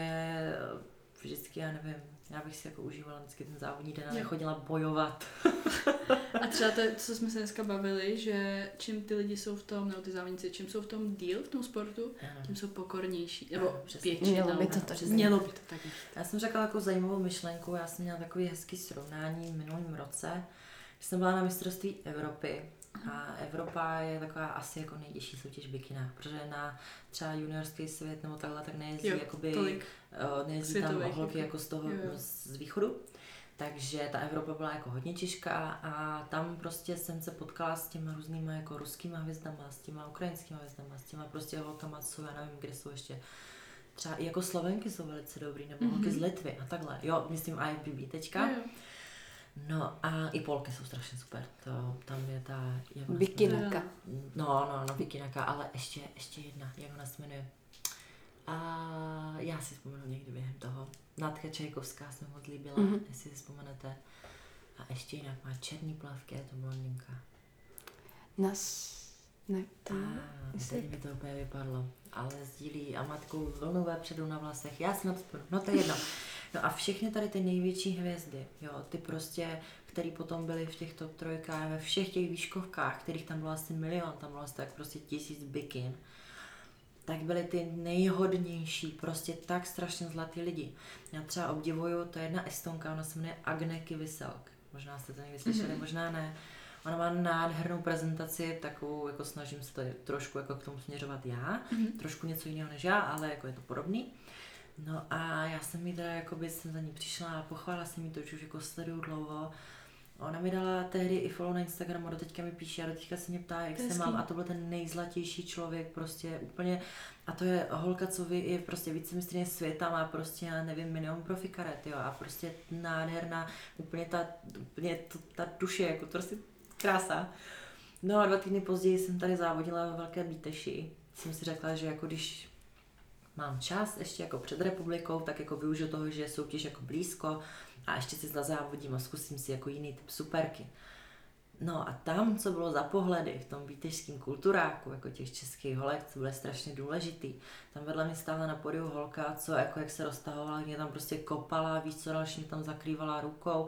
vždycky, já nevím, já bych si jako užívala vždycky ten závodní den a nechodila bojovat. A třeba to, co jsme se dneska bavili, že čím ty lidi jsou v tom, nebo ty závodníci, čím jsou v tom díl v tom sportu, Ano. tím jsou pokornější, nebo většinou. Mělo by to tak. Mělo by to tak. být. Já jsem řekla jako zajímavou myšlenku, já jsem měla takový hezký srovnání v minulém roce, když jsem byla na mistrovství Evropy a Evropa je taková asi jako nejtěžší soutěž bikina, protože na třeba juniorský svět nebo takhle tak nejezdí Jo, jakoby, tolik nejezdí tam holky jako- jako z toho jo, jo. z východu. Takže ta Evropa byla jako hodně těžká a tam prostě jsem se potkala s těma různýma jako ruskýma hvězdama, s těma ukrajinskýma hvězdama, s těma prostě holkama, co já nevím, kde jsou ještě třeba i jako Slovenky jsou velice dobrý, nebo holky z Litvy a takhle. Jo, myslím IFBB teďka. Jo, jo. No a i Polky jsou strašně super. To, tam je ta... Jak Bikinaka. No, no, no, bikinaka, ale ještě, ještě jedna, jak ona se jmenuje. A já si vzpomenu někdy během toho. Natka Čajkovská se moc líbila, Mhm. mm-hmm. jestli si vzpomenete. A ještě jinak má černý plavky, je to blondinka. Nas... Ne, to... A jestli- teď mi to úplně vypadlo. Ale sdílí a matku vlnu vepředu na vlasech. Já si na to vzpomenu. No to je jedno. No a všechny tady ty největší hvězdy, jo, ty prostě, který potom byly v těch top trojkách, ve všech těch výškovkách, kterých tam bylo asi milion, tam bylo asi tak prostě tisíc bikin, tak byly ty nejhodnější, prostě tak strašně zlatý lidi. Já třeba obdivuju, to je jedna estonka, ona se jmenuje Agne Kiviselk. Možná jste to někdy slyšeli, mm-hmm. možná ne. Ona má nádhernou prezentaci, takovou, jako snažím se to trošku jako k tomu směřovat já, mm-hmm. trošku něco jiného než já, ale jako je to podobný. No a já jsem mi teda, jakoby jsem za ní přišla a pochválila jsem mi to, že už jako sleduju dlouho. Ona mi dala tehdy i follow na Instagramu, do teďka mi píše a do teďka se mě ptá, jak se mám. a to byl ten nejzlatější člověk, prostě úplně, a to je holka, co vy, je prostě vicemistrně světa, má prostě, já nevím, milion profikaret, jo, a prostě nádherná, úplně ta, úplně to, ta duše, jako to prostě krása. No a dva týdny později jsem tady závodila ve Velké Bíteši. Jsem si řekla, že jako když mám čas ještě jako před republikou, tak jako využiju toho, že soutěž jako blízko a ještě si zazávodím a zkusím si jako jiný typ superky. No a tam, co bylo za pohledy v tom výtežském kulturáku, jako těch českých holek, co bylo strašně důležitý. Tam vedle mě stála na podiu holka, co jako jak se roztahovala, mě tam prostě kopala, víc co další mě tam zakrývala rukou.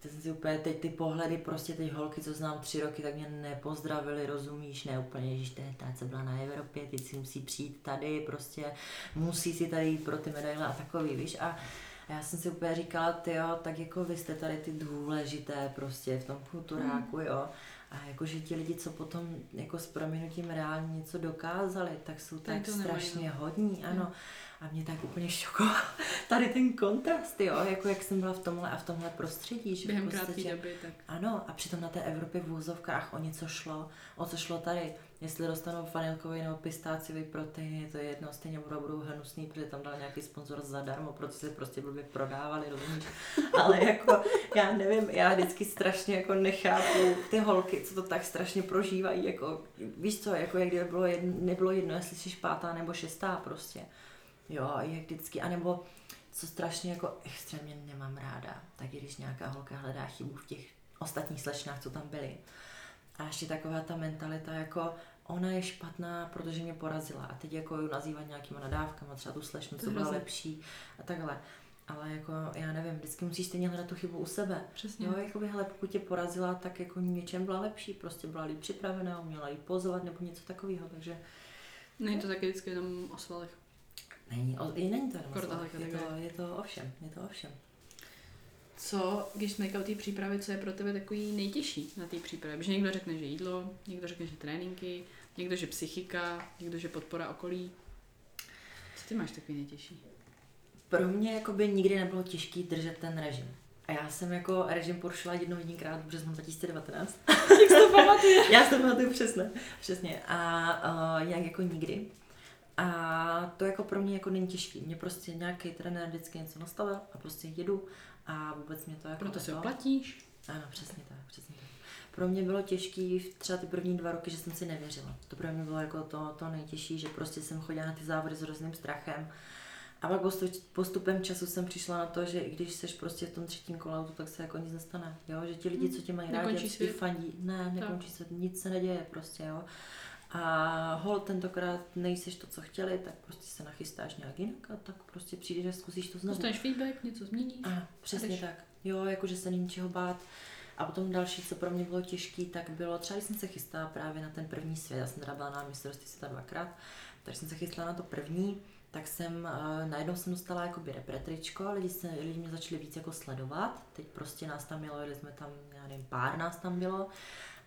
Teď jsem si úplně, teď ty pohledy, prostě teď holky, co znám tři roky, tak mě nepozdravili, rozumíš, ne úplně, že je ta, co byla na Evropě, teď si musí přijít tady, prostě musí si tady jít pro ty medaile a takový, víš, a a já jsem si úplně říkala, ty jo, tak jako vy jste tady ty důležité prostě v tom kulturáku, mm. jo. A jakože ti lidi, co potom jako s proměnutím reálně něco dokázali, tak jsou tak, tak strašně no. hodní, ano. Mm. A mě tak úplně šokoval tady ten kontrast, jo, jako jak jsem byla v tomhle a v tomhle prostředí. Že Během krátké doby, tak. Ano, a přitom na té Evropě v úzovkách o něco šlo, o co šlo tady. Jestli dostanou vanilkový nebo pistáciový protein, to je jedno, stejně budou, budou hnusný, protože tam dal nějaký sponzor zadarmo, protože se prostě blbě prodávali, rozumíš? Ale jako, já nevím, já vždycky strašně jako nechápu ty holky, co to tak strašně prožívají, jako, víš co, jako jak kdyby bylo jedno, nebylo jedno, jestli jsi pátá nebo šestá prostě. Jo, jak vždycky, anebo co strašně jako extrémně nemám ráda, tak když nějaká holka hledá chybu v těch ostatních slečnách, co tam byly. A ještě taková ta mentalita jako ona je špatná, protože mě porazila a teď jako ju nazývat nějakýma nadávkama, třeba tu slečnu, co byla lepší a takhle. Ale jako, já nevím, vždycky musíš stejně hledat tu chybu u sebe. Přesně. Jo, jako by, hele, pokud tě porazila, tak jako něčem byla lepší, prostě byla líp připravená, uměla jí pozovat nebo něco takového, takže... Není to taky vždycky jenom o svalech. Není, o, není to jenom o svalech, je to, je to ovšem, je to ovšem. Co, když jsme o té přípravě, co je pro tebe takový nejtěžší na té přípravě? Že někdo řekne, že jídlo, někdo řekne, že tréninky, někdo, že psychika, někdo, že podpora okolí. Co ty máš takový nejtěžší? Pro mě jakoby nikdy nebylo těžký držet ten režim. A já jsem jako režim porušila jednou jedinkrát v březnu 2019. Jak to pamatuje? já to pamatuju přesně. přesně. A uh, jak jako nikdy. A to jako pro mě jako není těžký. Mě prostě nějaký trenér vždycky něco nastavil a prostě jedu a vůbec mě to jako... Proto si oplatíš? Ano, přesně tak, přesně tak. Pro mě bylo těžké třeba ty první dva roky, že jsem si nevěřila. To pro mě bylo jako to, to nejtěžší, že prostě jsem chodila na ty závody s hrozným strachem. A pak postupem času jsem přišla na to, že i když jsi prostě v tom třetím kolautu, tak se jako nic nestane. Jo? Že ti lidi, co tě mají rádi, ti fandí. Ne, nekončí se, nic se neděje prostě. Jo? A hol tentokrát nejseš to, co chtěli, tak prostě se nachystáš nějak jinak a tak prostě přijdeš a zkusíš to znovu. Dostaneš feedback, něco změníš. A přesně tak. Jo, jakože se není čeho bát. A potom další, co pro mě bylo těžké, tak bylo, třeba když jsem se chystala právě na ten první svět, já jsem teda byla na mistrovství světa dvakrát, takže jsem se chystala na to první, tak jsem, uh, najednou jsem dostala jakoby repretričko, lidi, se, lidi mě začali víc jako sledovat, teď prostě nás tam bylo, jeli jsme tam, já nevím, pár nás tam bylo,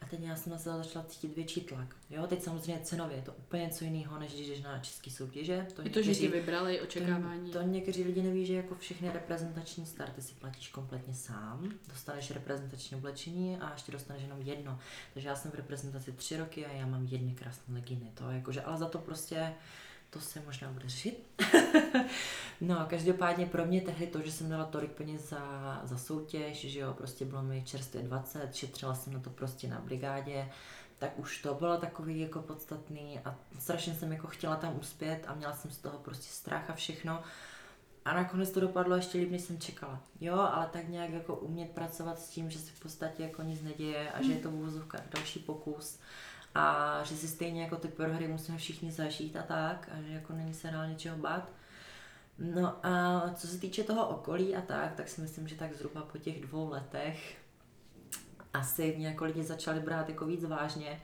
a teď já jsem na sebe začala cítit větší tlak. Jo, teď samozřejmě cenově je to úplně něco jiného, než když jdeš na český soutěže. To je to, že ti vybrali očekávání. To, to někteří lidi neví, že jako všechny reprezentační starty si platíš kompletně sám. Dostaneš reprezentační oblečení a ještě dostaneš jenom jedno. Takže já jsem v reprezentaci tři roky a já mám jedny krásné leginy. To jakože, ale za to prostě to se možná bude řešit. no, každopádně pro mě tehdy to, že jsem dala tolik peněz za, za soutěž, že jo, prostě bylo mi čerstvě 20, šetřila jsem na to prostě na brigádě, tak už to bylo takový jako podstatný a strašně jsem jako chtěla tam uspět a měla jsem z toho prostě strach a všechno. A nakonec to dopadlo ještě líp, než jsem čekala. Jo, ale tak nějak jako umět pracovat s tím, že se v podstatě jako nic neděje a že je to v další pokus a že si stejně jako ty prohry musíme všichni zažít a tak a že jako není se reálně čeho bát. No a co se týče toho okolí a tak, tak si myslím, že tak zhruba po těch dvou letech asi mě jako lidi začali brát jako víc vážně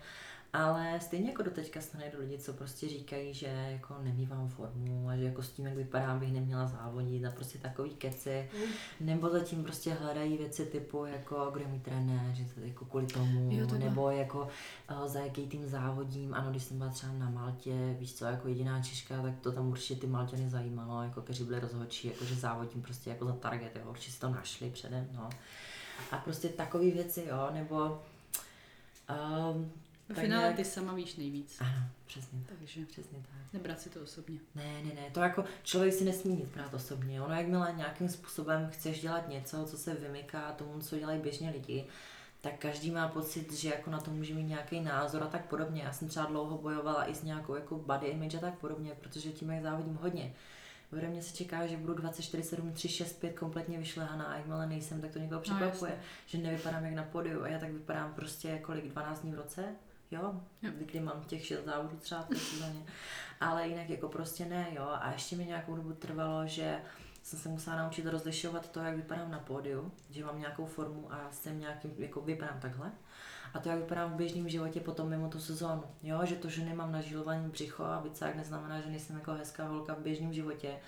ale stejně jako do teďka se najdu lidi, co prostě říkají, že jako nemývám formu a že jako s tím, jak vypadám, bych neměla závodit a prostě takový keci. Mm. Nebo zatím prostě hledají věci typu, jako kdo můj trenér, že to jako kvůli tomu, jo, to nebo jako uh, za jaký tým závodím. Ano, když jsem byla třeba na Maltě, víš co, jako jediná Češka, tak to tam určitě ty Malťany zajímalo, jako kteří byli rozhodčí, jako že závodím prostě jako za target, jo, určitě si to našli předem, no. A prostě takové věci, jo, nebo um, v finále nějak... ty sama víš nejvíc. Ano, přesně. Takže přesně tak. Nebrat si to osobně. Ne, ne, ne, to jako člověk si nesmí nic brát osobně. Ono, jakmile nějakým způsobem chceš dělat něco, co se vymyká tomu, co dělají běžně lidi, tak každý má pocit, že jako na to může mít nějaký názor a tak podobně. Já jsem třeba dlouho bojovala i s nějakou jako body image a tak podobně, protože tím, jak závodím hodně. Ode mě se čeká, že budu 24, 7, 3, 6, 5 kompletně vyšlehaná a jakmile nejsem, tak to někoho no, překvapuje, no, že nevypadám jak na podiu a já tak vypadám prostě kolik 12 dní v roce, jo, kdy mám těch šest závodů třeba v sezóně, ale jinak jako prostě ne, jo, a ještě mi nějakou dobu trvalo, že jsem se musela naučit rozlišovat to, jak vypadám na pódiu, že mám nějakou formu a jsem nějakým, jako vypadám takhle, a to, jak vypadám v běžném životě potom mimo tu sezónu, jo, že to, že nemám nažilovaný břicho a bicák neznamená, že nejsem jako hezká holka v běžném životě,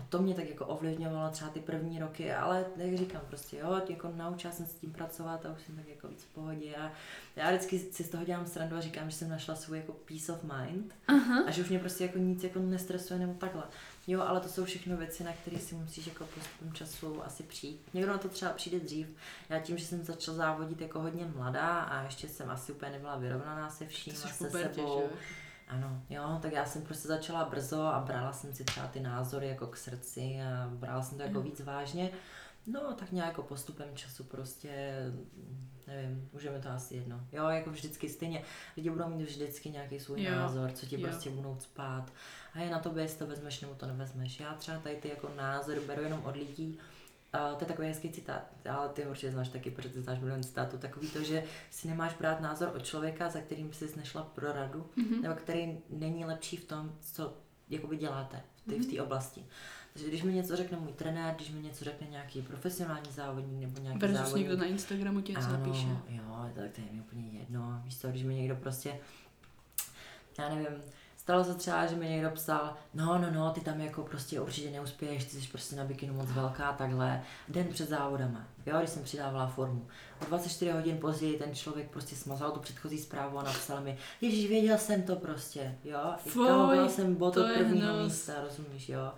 a to mě tak jako ovlivňovalo třeba ty první roky, ale jak říkám prostě, jo, jako naučila jsem s tím pracovat a už jsem tak jako víc v pohodě a já vždycky si z toho dělám srandu a říkám, že jsem našla svůj jako peace of mind Aha. a že už mě prostě jako nic jako nestresuje nebo takhle. Jo, ale to jsou všechno věci, na které si musíš jako postupem času asi přijít. Někdo na to třeba přijde dřív. Já tím, že jsem začala závodit jako hodně mladá a ještě jsem asi úplně nebyla vyrovnaná se vším a se sebou. Tě, ano, jo, tak já jsem prostě začala brzo a brala jsem si třeba ty názory jako k srdci a brala jsem to jako mm. víc vážně. No, tak nějak jako postupem času prostě, nevím, můžeme to asi jedno. Jo, jako vždycky stejně, lidi budou mít vždycky nějaký svůj jo. názor, co ti jo. prostě budou spát. A je na tobě, jestli to vezmeš nebo to nevezmeš. Já třeba tady ty jako názory beru jenom od lidí, Uh, to je takový hezký citát, ale ty ho určitě znáš taky, protože znáš milion citátů, takový to, že si nemáš brát názor od člověka, za kterým jsi nešla pro radu, mm-hmm. nebo který není lepší v tom, co jakoby děláte v té mm-hmm. oblasti. Takže když mi něco řekne můj trenér, když mi něco řekne nějaký profesionální závodník nebo nějaký Versus závodník. někdo na Instagramu tě něco napíše. Jo, tak to je mi úplně jedno. Víš co, když mi někdo prostě, já nevím, Stalo se třeba, že mi někdo psal, no, no, no, ty tam jako prostě určitě neuspěješ, ty jsi prostě na bikinu moc velká, takhle, den před závodama, jo, když jsem přidávala formu. O 24 hodin později ten člověk prostě smazal tu předchozí zprávu a napsal mi, ježíš, věděl jsem to prostě, jo, byl jsem bod od prvního místa, rozumíš, jo.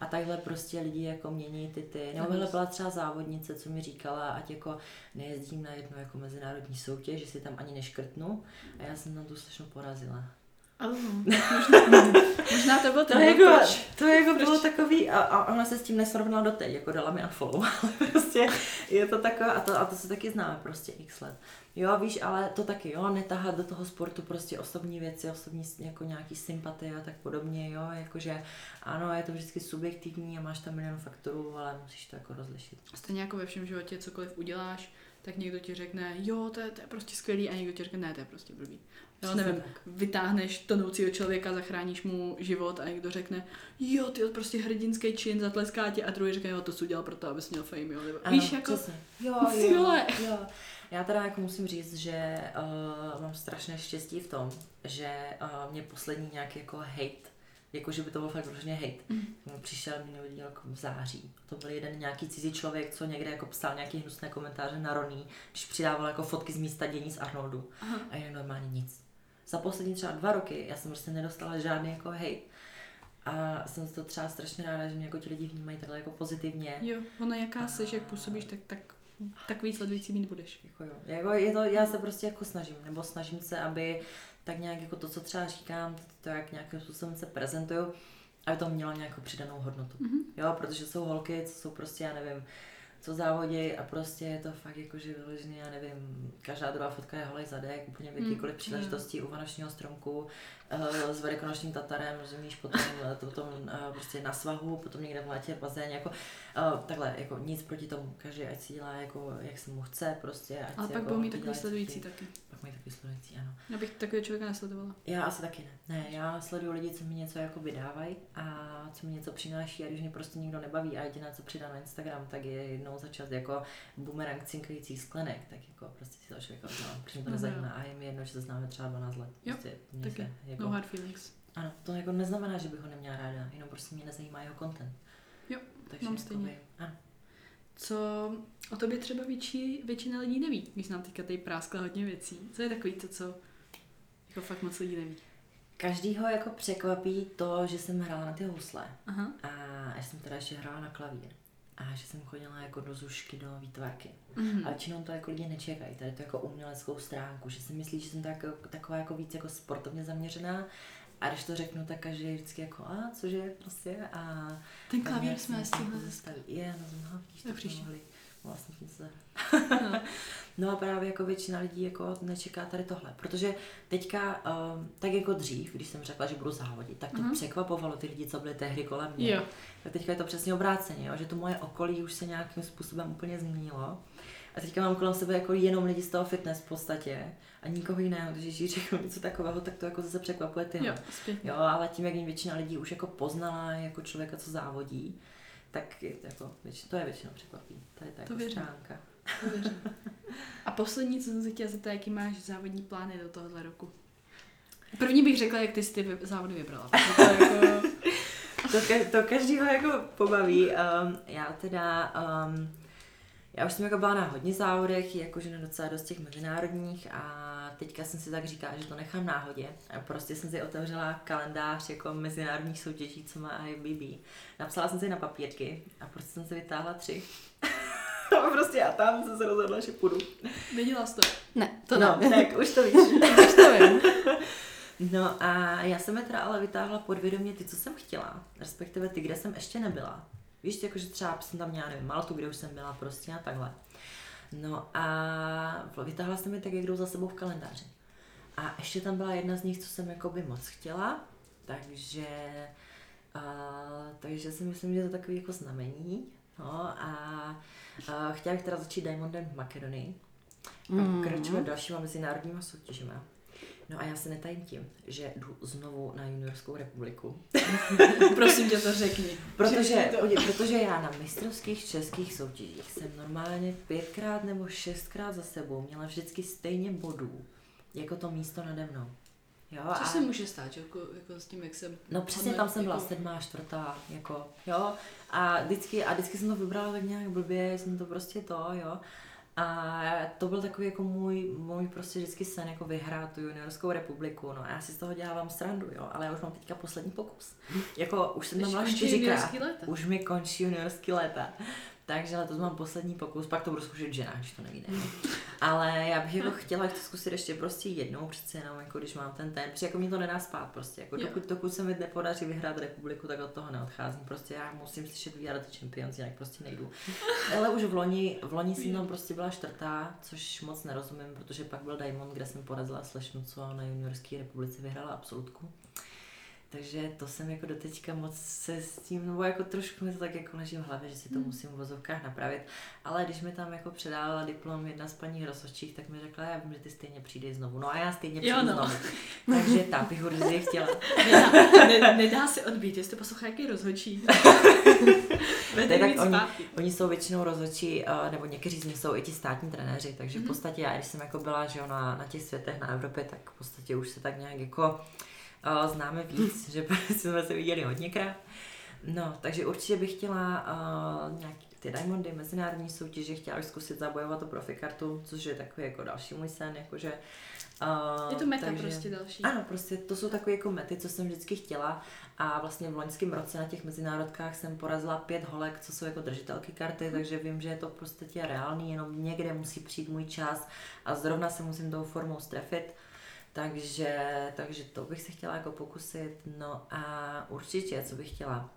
A takhle prostě lidi jako mění ty ty. Nebo byla třeba závodnice, co mi říkala, ať jako nejezdím na jednu jako mezinárodní soutěž, že si tam ani neškrtnu. A já jsem tam tu slečnu porazila. Oh, možná, možná to bylo to, jako, to jako bylo takový, a, a ona se s tím nesrovnala doteď, jako dala mi unfollow, ale prostě je to takové, a to, a to se taky známe prostě x let. Jo, víš, ale to taky, jo, netahat do toho sportu prostě osobní věci, osobní jako nějaký sympatie a tak podobně, jo, jakože ano, je to vždycky subjektivní a máš tam milion faktorů, ale musíš to jako rozlišit. Stejně jako ve všem životě, cokoliv uděláš, tak někdo ti řekne, jo, to je, to je prostě skvělý a někdo ti řekne, ne, to je prostě blbý. Jo, nevím, tak. vytáhneš tonoucího člověka, zachráníš mu život a někdo řekne, jo, ty prostě hrdinský čin, zatleská tě a druhý řekne, jo, to jsi udělal proto, abys měl fame, jo. Nebo, ano, víš, jako, přesně. jo, jo, jo. Já teda jako musím říct, že uh, mám strašné štěstí v tom, že uh, mě poslední nějaký jako hate jako že by to byl fakt vložně hate. Mm. Přišel minulý jako v září. To byl jeden nějaký cizí člověk, co někde jako psal nějaký hnusné komentáře na Roný, když přidával jako fotky z místa dění z Arnoldu. Aha. A je normálně nic. Za poslední třeba dva roky já jsem prostě nedostala žádný jako hate. A jsem to třeba strašně ráda, že mě jako ti lidi vnímají takhle jako pozitivně. Jo, ono jaká seš, jak působíš, tak, tak tak víc sledující mít budeš. Jako jo. Jako je to, já se prostě jako snažím, nebo snažím se, aby tak nějak jako to, co třeba říkám, to, jak nějakým způsobem se prezentuju, aby to mělo nějakou přidanou hodnotu. Mm-hmm. Jo, protože jsou holky, co jsou prostě, já nevím, co závodí a prostě je to fakt jako, že vyložený, já nevím, každá druhá fotka je holej zadek, úplně v jakýkoliv Mm, příležitosti u Vánočního stromku, s velikonočním tatarem, rozumíš, potom, eh, to, potom eh, prostě na svahu, potom někde v létě v bazéně, jako eh, takhle, jako nic proti tomu, každý ať si dělá jako, jak se mu chce, prostě. Ať Ale si pak jako budou mít takový sledující taky. Pak mají takový sledující, ano. Já bych takového člověka nesledovala. Já asi taky ne. Ne, já sleduju lidi, co mi něco jako vydávají a co mi něco přináší a když mě prostě nikdo nebaví a jediné, co přidá na Instagram, tak je jednou za čas jako bumerang cinkající sklenek, tak jako prostě si to člověka udělám, protože mě to nezajímá a je mi jedno, že se známe třeba 12 let. Jo, Prostě taky. se, jako, No hard feelings. ano, to jako neznamená, že bych ho neměla ráda, jenom prostě mě nezajímá jeho content. Jo, Takže mám stejně. jakoby, ano. Co o tobě třeba větší, většina lidí neví, když nám teďka tady práskla hodně věcí. Co je takový to, co jako fakt moc lidí neví? Každýho jako překvapí to, že jsem hrála na ty housle. Aha. A já jsem teda ještě hrála na klavír. A že jsem chodila jako do zušky, do výtvarky. Mhm. A většinou to jako lidi nečekají, tady to jako uměleckou stránku, že si myslí, že jsem tak, taková jako víc jako sportovně zaměřená. A když to řeknu, tak každý je vždycky jako, a cože, prostě. A Ten klavír jsme stihli to zastavit. zastaví. Je, no vidíš, Tak tak příště. mohli vlastně se. No. No a právě jako většina lidí jako nečeká tady tohle, protože teďka, um, tak jako dřív, když jsem řekla, že budu závodit, tak to Mhm. překvapovalo ty lidi, co byly tehdy kolem mě. Jo. Tak teďka je to přesně obráceně, jo? že to moje okolí už se nějakým způsobem úplně změnilo. A teďka mám kolem sebe jako jenom lidi z toho fitness v podstatě a nikoho jiného, když řeknu něco takového, tak to jako zase překvapuje ty. Jo, zpětně. jo, ale tím, jak mě většina lidí už jako poznala jako člověka, co závodí, tak je to, jako, to je většinou překvapí. To je ta To jako věřím. stránka. To věřím. A poslední, co jsem se chtěla zeptat, jaký máš závodní plány do tohohle roku? První bych řekla, jak ty jsi ty závody vybrala. To jako... To, ka- to každýho jako pobaví. Um, já teda, um, já už jsem jako byla na hodně závodech, jakože na docela dost těch mezinárodních a teďka jsem si tak říkala, že to nechám náhodě. A prostě jsem si otevřela kalendář jako mezinárodních soutěží, co má IFBB. Napsala jsem si na papírky a prostě jsem si vytáhla tři. a prostě já tam jsem se rozhodla, že půjdu. Viděla jsi to? Ne, to no, ne. tak už to víš. Už to vím. No a já jsem je teda ale vytáhla podvědomě ty, co jsem chtěla, respektive ty, kde jsem ještě nebyla. Víš, jakože třeba jsem tam měla, nevím, Maltu, kde už jsem byla prostě a takhle. No a vytáhla jsem je tak, jak jdou za sebou v kalendáři. A ještě tam byla jedna z nich, co jsem jakoby moc chtěla, takže, a, takže si myslím, že to je takový jako znamení. No a, a chtěla bych teda začít Diamondem v Makedonii a Mhm. pokračovat dalšíma mezinárodníma soutěžema. No a já se netajím tím, že jdu znovu na juniorskou republiku. Prosím tě to řekni. Protože, podívej, protože já na mistrovských českých soutěžích jsem normálně pětkrát nebo šestkrát za sebou měla vždycky stejně bodů, jako to místo nade mnou. Jo, Co se může stát, že jako, jako s tím, jak jsem... No přesně tam jsem byla sedmá, čtvrtá, jako, jo. A vždycky, a vždycky jsem to vybrala tak nějak blbě, jsem to prostě to, jo. A to byl takový jako můj, můj prostě vždycky sen, jako vyhrát tu juniorskou republiku, no a já si z toho dělávám srandu, jo, ale já už mám teďka poslední pokus. Jako už jsem tam byla čtyřikrát, už mi končí juniorský léta. Takže letos mám poslední pokus, pak to budu zkoušet žena, když to nevíde. Ale já bych jako chtěla to zkusit ještě prostě jednou, přece jenom, jako když mám ten ten, protože jako mě to nedá spát prostě, jako dokud, dokud se mi nepodaří vyhrát republiku, tak od toho neodcházím, prostě já musím slyšet are the champions, jinak prostě nejdu. Ale už v loni, v loni jsem tam prostě byla čtvrtá, což moc nerozumím, protože pak byl Diamond, kde jsem porazila slečnu, co na juniorské republice vyhrála absolutku. Takže to jsem jako doteďka moc se s tím, nebo jako trošku mi to tak jako leží v hlavě, že si to Hmm. musím v vozovkách napravit. Ale když mi tam jako předávala diplom jedna z paní rozhodčích, tak mi řekla, já vím, že ty stejně přijdeš znovu. No a já stejně Jo, přijdu no. znovu. Takže ta bych určitě chtěla. Nedá, ne, nedá se odbít, jestli poslouchá, jaký rozhodčí. Vede tak oni- zpátky. Oni jsou většinou rozhodčí, eh, nebo někteří z nich jsou i ti státní trenéři, takže v Mhm. podstatě já, když jsem jako byla že jo, na, na těch světech na Evropě, tak v podstatě už se tak nějak jako uh, známe víc, že jsme se viděli hodněkrát. No, takže určitě bych chtěla uh, nějaký ty Diamondy, mezinárodní soutěže, chtěla bych zkusit zabojovat o profikartu, což je takový jako další můj sen, jakože uh, Je to meta prostě další. ano, prostě to jsou takové jako mety, co jsem vždycky chtěla a vlastně v loňském roce na těch mezinárodkách jsem porazila pět holek, co jsou jako držitelky karty, takže vím, že je to prostě reálný, jenom někde musí přijít můj čas a zrovna se musím tou formou strefit. Takže, takže to bych se chtěla jako pokusit. No a určitě, co bych chtěla,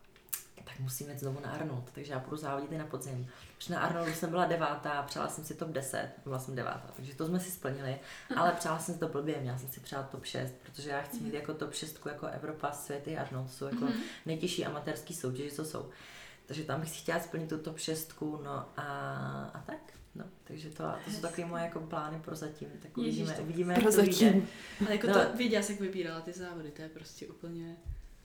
tak musím jít znovu na Arnold, takže já půjdu závodit i na podzim. Protože na Arnoldu jsem byla devátá, přála jsem si top 10, byla jsem devátá, takže to jsme si splnili, ale přála jsem si to blbě, měla jsem si přát top 6, protože já chci mít jako top 6 jako Evropa, svět i Arnold, jsou jako Mhm. nejtěžší amatérský soutěže, co jsou. Takže tam bych si chtěla splnit tu top 6, no a, a tak. No, takže to, to jsou takové moje jako plány pro zatím, tak Ježiš, uvidíme, tak uvidíme jak to Prozatím. vyjde. Ale jako No. to věděla, jak vybírala ty závody, to je prostě úplně...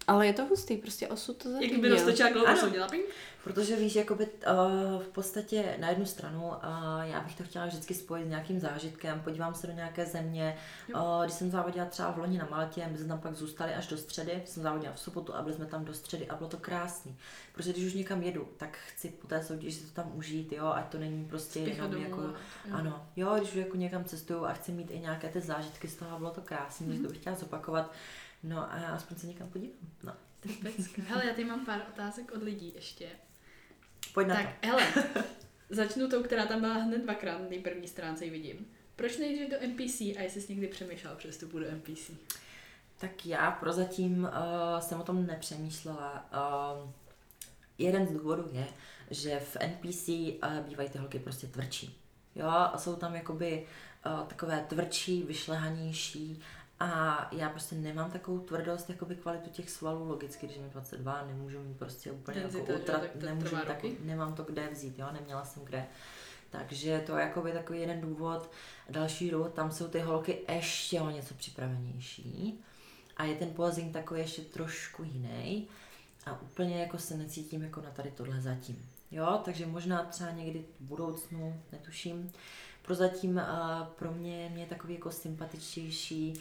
Ale je to hustý, prostě osud to Jak zařídil. by roztočila globus, udělala ping. Protože víš, jakoby uh, v podstatě na jednu stranu uh, já bych to chtěla vždycky spojit s nějakým zážitkem, podívám se do nějaké země. Uh, když jsem závodila třeba v loni na Maltě, my jsme tam pak zůstali až do středy, jsem závodila v sobotu a byli jsme tam do středy a bylo to krásný. Protože když už někam jedu, tak chci po té soutěži si to tam užít, jo, ať to není prostě Spěchat jenom domů. jako jo. ano, jo, když už jako někam cestuju a chci mít i nějaké ty zážitky z toho, bylo to krásné, mm-hmm. to bych chtěla zopakovat. No a aspoň se někam podívám. No, Pecka. Hele, já tady mám pár otázek od lidí ještě. pojď na tak, hele, začnu tou, která tam byla hned dvakrát na té první stránce, ji vidím. Proč nejdeš do NPC a jestli jsi někdy přemýšlel přestupu do NPC? to. Tak já prozatím uh, jsem o tom nepřemýšlela. Uh, jeden z důvodů je, že v NPC uh, bývají ty holky prostě tvrdší. Jo, a jsou tam jakoby uh, takové tvrdší, vyšlehanější a já prostě nemám takovou tvrdost, jakoby kvalitu těch svalů, logicky, když mi 22, nemůžu mít prostě úplně Denzita, jako tak to nemůžu roky. nemám to kde vzít, jo, neměla jsem kde. Takže to je jakoby takový jeden důvod. Další důvod, tam jsou ty holky ještě o něco připravenější a je ten posing takový ještě trošku jiný a úplně jako se necítím jako na tady tohle zatím. Jo, takže možná třeba někdy v budoucnu, netuším. Prozatím uh, pro mě, mě je takový jako sympatičtější,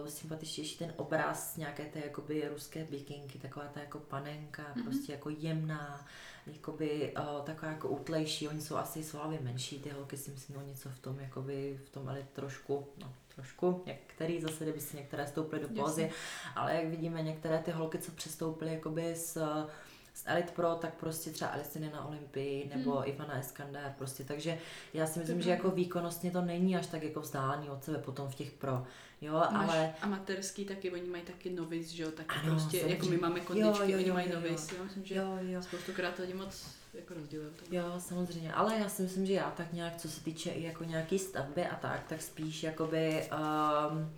uh, sympatičtější ten obraz nějaké té jakoby ruské bikinky, taková ta jako panenka, mm-hmm. prostě jako jemná, jakoby uh, taková jako útlejší, oni jsou asi svalově menší, ty holky si myslím o něco v tom, jakoby v tom ale trošku, no trošku, některý zase, kdyby si některé stouply do pózy, Jasně. ale jak vidíme některé ty holky, co přestoupily jakoby z, z Elite Pro, tak prostě třeba Aliciny na Olympii nebo hmm. Ivana Eskandar prostě, takže já si myslím, je že jako výkonnostně to není až tak jako vzdálený od sebe potom v těch pro, jo, Máš ale amatérský taky, oni mají taky novice, že jo, taky Ano, prostě, jako my samozřejmě. máme Jo, kondičky, jo, oni jo, mají jo, jo. novice, jo, myslím, že jo, jo. spoustukrát to lidi moc jako rozdělují. Jo, samozřejmě, ale já si myslím, že já tak nějak, co se týče i jako nějaký stavby a tak, tak spíš jakoby um,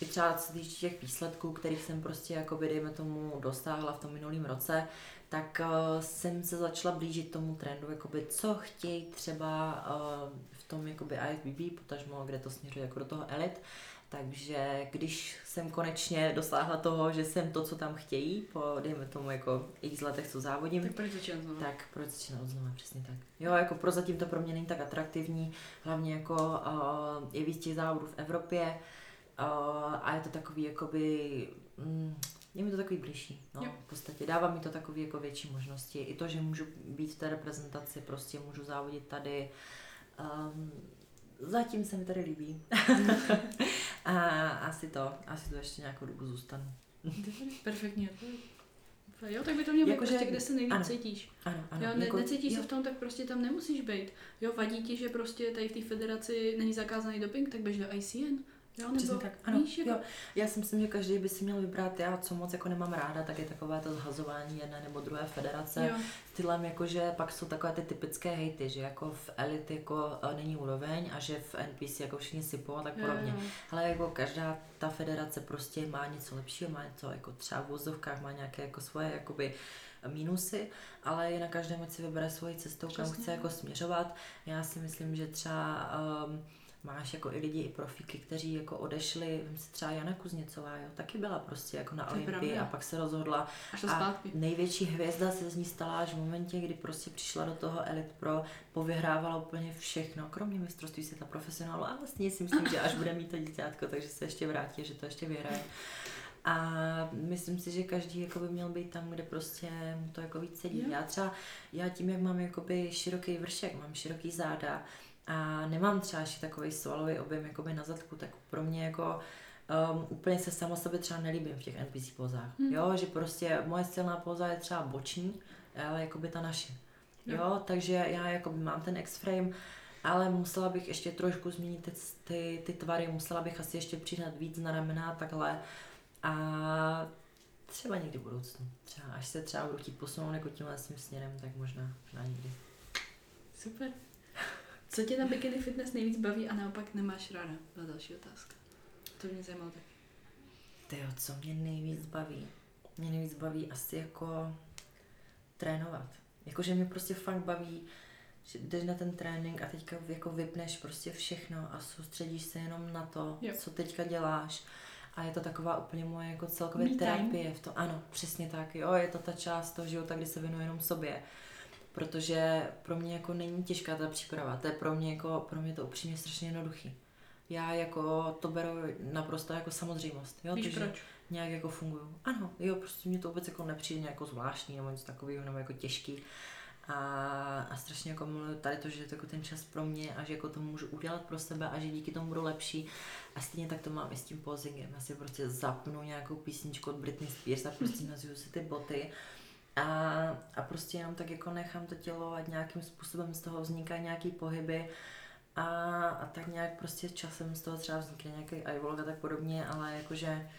i třeba co se týče těch výsledků, kterých jsem prostě jakoby, dejme tomu, dostáhla v tom minulém roce, tak uh, jsem se začala blížit tomu trendu, jakoby, co chtějí třeba uh, v tom jakoby IFBB, potažmo, kde to směřuje jako do toho elit, takže když jsem konečně dosáhla toho, že jsem to, co tam chtějí, po, dejme tomu, jako x letech, co závodím, Tak proč začínat znovu? tak proč začínat od znova, přesně tak. Jo, jako prozatím to pro mě není tak atraktivní, hlavně jako uh, je víc těch závodů v Evropě uh, a je to takový jakoby, mm, je mi to takový blížší, no, Jo. v podstatě dává mi to takový jako větší možnosti, i to, že můžu být v té reprezentaci, prostě můžu závodit tady, um, zatím se mi tady líbí a asi to, asi to ještě nějakou dobu zůstanu. Perfektní odpověď. Jo, tak by to mělo být Jakože- prostě, kde se nejvíc ano. cítíš. Ano, ano. jo, ne, jako, necítíš se jo. v tom, tak prostě tam nemusíš být. Jo, vadí ti, že prostě tady v té federaci není zakázaný doping, tak běž do ICN. Jo, nebo tak, ano, víš, jako, jo. Já si myslím, že každý by si měl vybrat, já co moc jako nemám ráda, tak je takové to zhazování jedné nebo druhé federace. jo, Stylem jako, že pak jsou takové ty typické hejty, že jako v Elite jako eh, není úroveň a že v NPC jako všichni sypou a tak podobně. jo. Ale jako každá ta federace prostě má něco lepšího, má něco jako třeba v vozovkách, má nějaké jako svoje jakoby mínusy, ale je na každém, ať si vybere svoji cestou, kam chce jako směřovat. Já si myslím, že třeba um, máš jako i lidi, i profíky, kteří jako odešli, vím si třeba Jana Kuzněcová, jo, taky byla prostě jako na Olympii a pak se rozhodla A šla a zpátky. největší hvězda se z ní stala až v momentě, kdy prostě přišla do toho Elite Pro, povyhrávala úplně všechno, kromě mistrovství světa profesionálu a vlastně si myslím, že až bude mít to dítětko, takže se ještě vrátí, že to ještě vyhraje. A myslím si, že každý jako by měl být tam, kde prostě mu to jako víc sedí. Jo. Já třeba, já tím, jak mám jakoby široký vršek, mám široký záda a nemám třeba ještě takový svalový objem jakoby na zadku, tak pro mě jako um, úplně se samo sobě třeba nelíbím v těch NPC pozách. Hmm. Jo, že prostě moje silná poza je třeba boční, ale jakoby ta naše. Jo. Jo, takže já jakoby mám ten X-frame, ale musela bych ještě trošku změnit ty, ty, ty tvary, musela bych asi ještě přidat víc na ramena a takhle. A Třeba někdy v budoucnu. Třeba až se třeba budu chtít posunout jako tímhle tím směrem, tak možná, možná někdy. Super. Co tě na bikini fitness nejvíc baví a naopak nemáš ráda? Byla další otázka. To mě zajímalo taky. Ty jo, co mě nejvíc baví? Mě nejvíc baví asi jako trénovat. Jakože mě prostě fakt baví, že jdeš na ten trénink a teďka jako vypneš prostě všechno a soustředíš se jenom na to, Jo. co teďka děláš. A je to taková úplně moje jako celkově Me time. terapie v to. Ano, přesně tak. Jo, je to ta část toho života, kdy se věnuji jenom sobě. Protože pro mě jako není těžká ta příprava. To je pro mě jako, pro mě to upřímně strašně jednoduchý. Já jako to beru naprosto jako samozřejmost. Jo, Víš proč? nějak jako funguju. Ano, jo, prostě mě to vůbec jako nepřijde nějak jako zvláštní nebo něco takového, nebo jako těžký. A, a strašně jako tady to, že je to jako ten čas pro mě a že jako to můžu udělat pro sebe a že díky tomu budu lepší. A stejně tak to mám i s tím posingem. Já si prostě zapnu nějakou písničku od Britney Spears a prostě nazuju si ty boty. A, a prostě jenom tak jako nechám to tělo a nějakým způsobem z toho vznikají nějaký pohyby a, a tak nějak prostě časem z toho třeba vznikne nějaký iVlog a tak podobně, ale jakože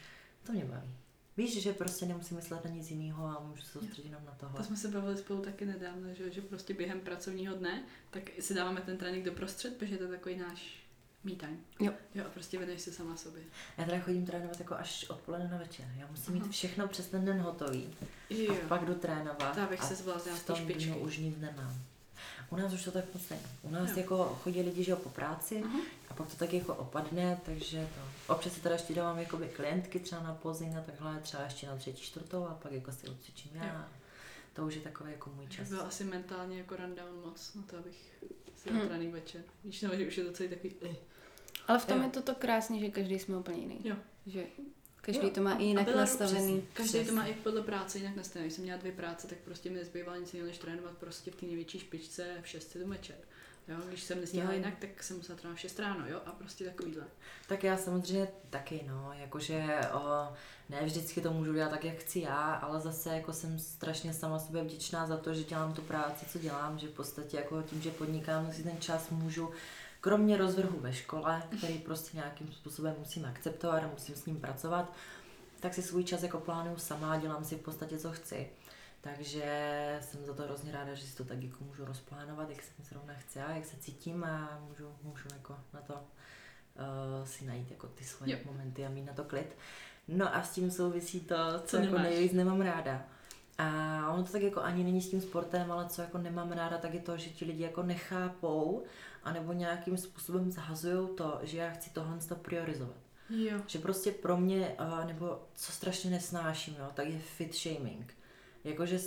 to mě baví. Víš, že prostě nemusím myslet na nic jiného a můžu se soustředit jenom na tohle. To jsme se bavili spolu taky nedávno, že, že prostě během pracovního dne, tak si dáváme ten trénink do prostřed, protože to je takový náš me time. Jo. Jo, a prostě věnuješ se sama sobě. Já teda chodím trénovat jako až odpoledne na večer. Já musím mít Aha. všechno přes ten den hotový. Jo. A pak jdu trénovat. To abych a se zvládla z té špičky. už nic nemám. U nás už to tak moc není. U nás Jo. jako chodí lidi, že jo, po práci Aha. a pak to tak jako opadne, takže to. Občas si teda ještě dávám jakoby klientky třeba na posing a takhle, třeba ještě na třetí, čtvrtou a pak jako si odcvičím já. Jo. To už je takový jako můj čas. Byl asi mentálně jako rundown moc, na to abych si Hm. trénink večer. Víš, že už je to celý takový... Ale v tom Jo. je to to krásně, že každý jsme úplně jiný. Jo. Že každý Jo, to má A- i a jinak byla- nastavený. Každý to Přesně. má i podle práce jinak nastavený. Když jsem měla dvě práce, tak prostě mi nezbývalo nic jiného, než trénovat prostě v té největší špičce v 6 do večer. Jo, když jsem nestihla jinak, tak jsem musela trénovat v 6 ráno, jo, a prostě takovýhle. Tak já samozřejmě taky, no, jakože o, ne vždycky to můžu dělat tak, jak chci já, ale zase jako jsem strašně sama sobě vděčná za to, že dělám tu práci, co dělám, že v podstatě jako tím, že podnikám, si ten čas můžu, kromě rozvrhu ve škole, který prostě nějakým způsobem musím akceptovat a musím s ním pracovat, tak si svůj čas jako plánuju sama, dělám si v podstatě, co chci. Takže jsem za to hrozně ráda, že si to tak jako můžu rozplánovat, jak se mi zrovna chce a jak se cítím a můžu, můžu jako na to uh, si najít jako ty svoje Jo. momenty a mít na to klid. No a s tím souvisí to, co, Co jako nejvíc nemám ráda. A ono to tak jako ani není s tím sportem, ale co jako nemám ráda, tak je to, že ti lidi jako nechápou, anebo nějakým způsobem zahazují to, že já chci tohle to priorizovat. Jo. Že prostě pro mě, nebo co strašně nesnáším, jo, tak je fit shaming. Jakože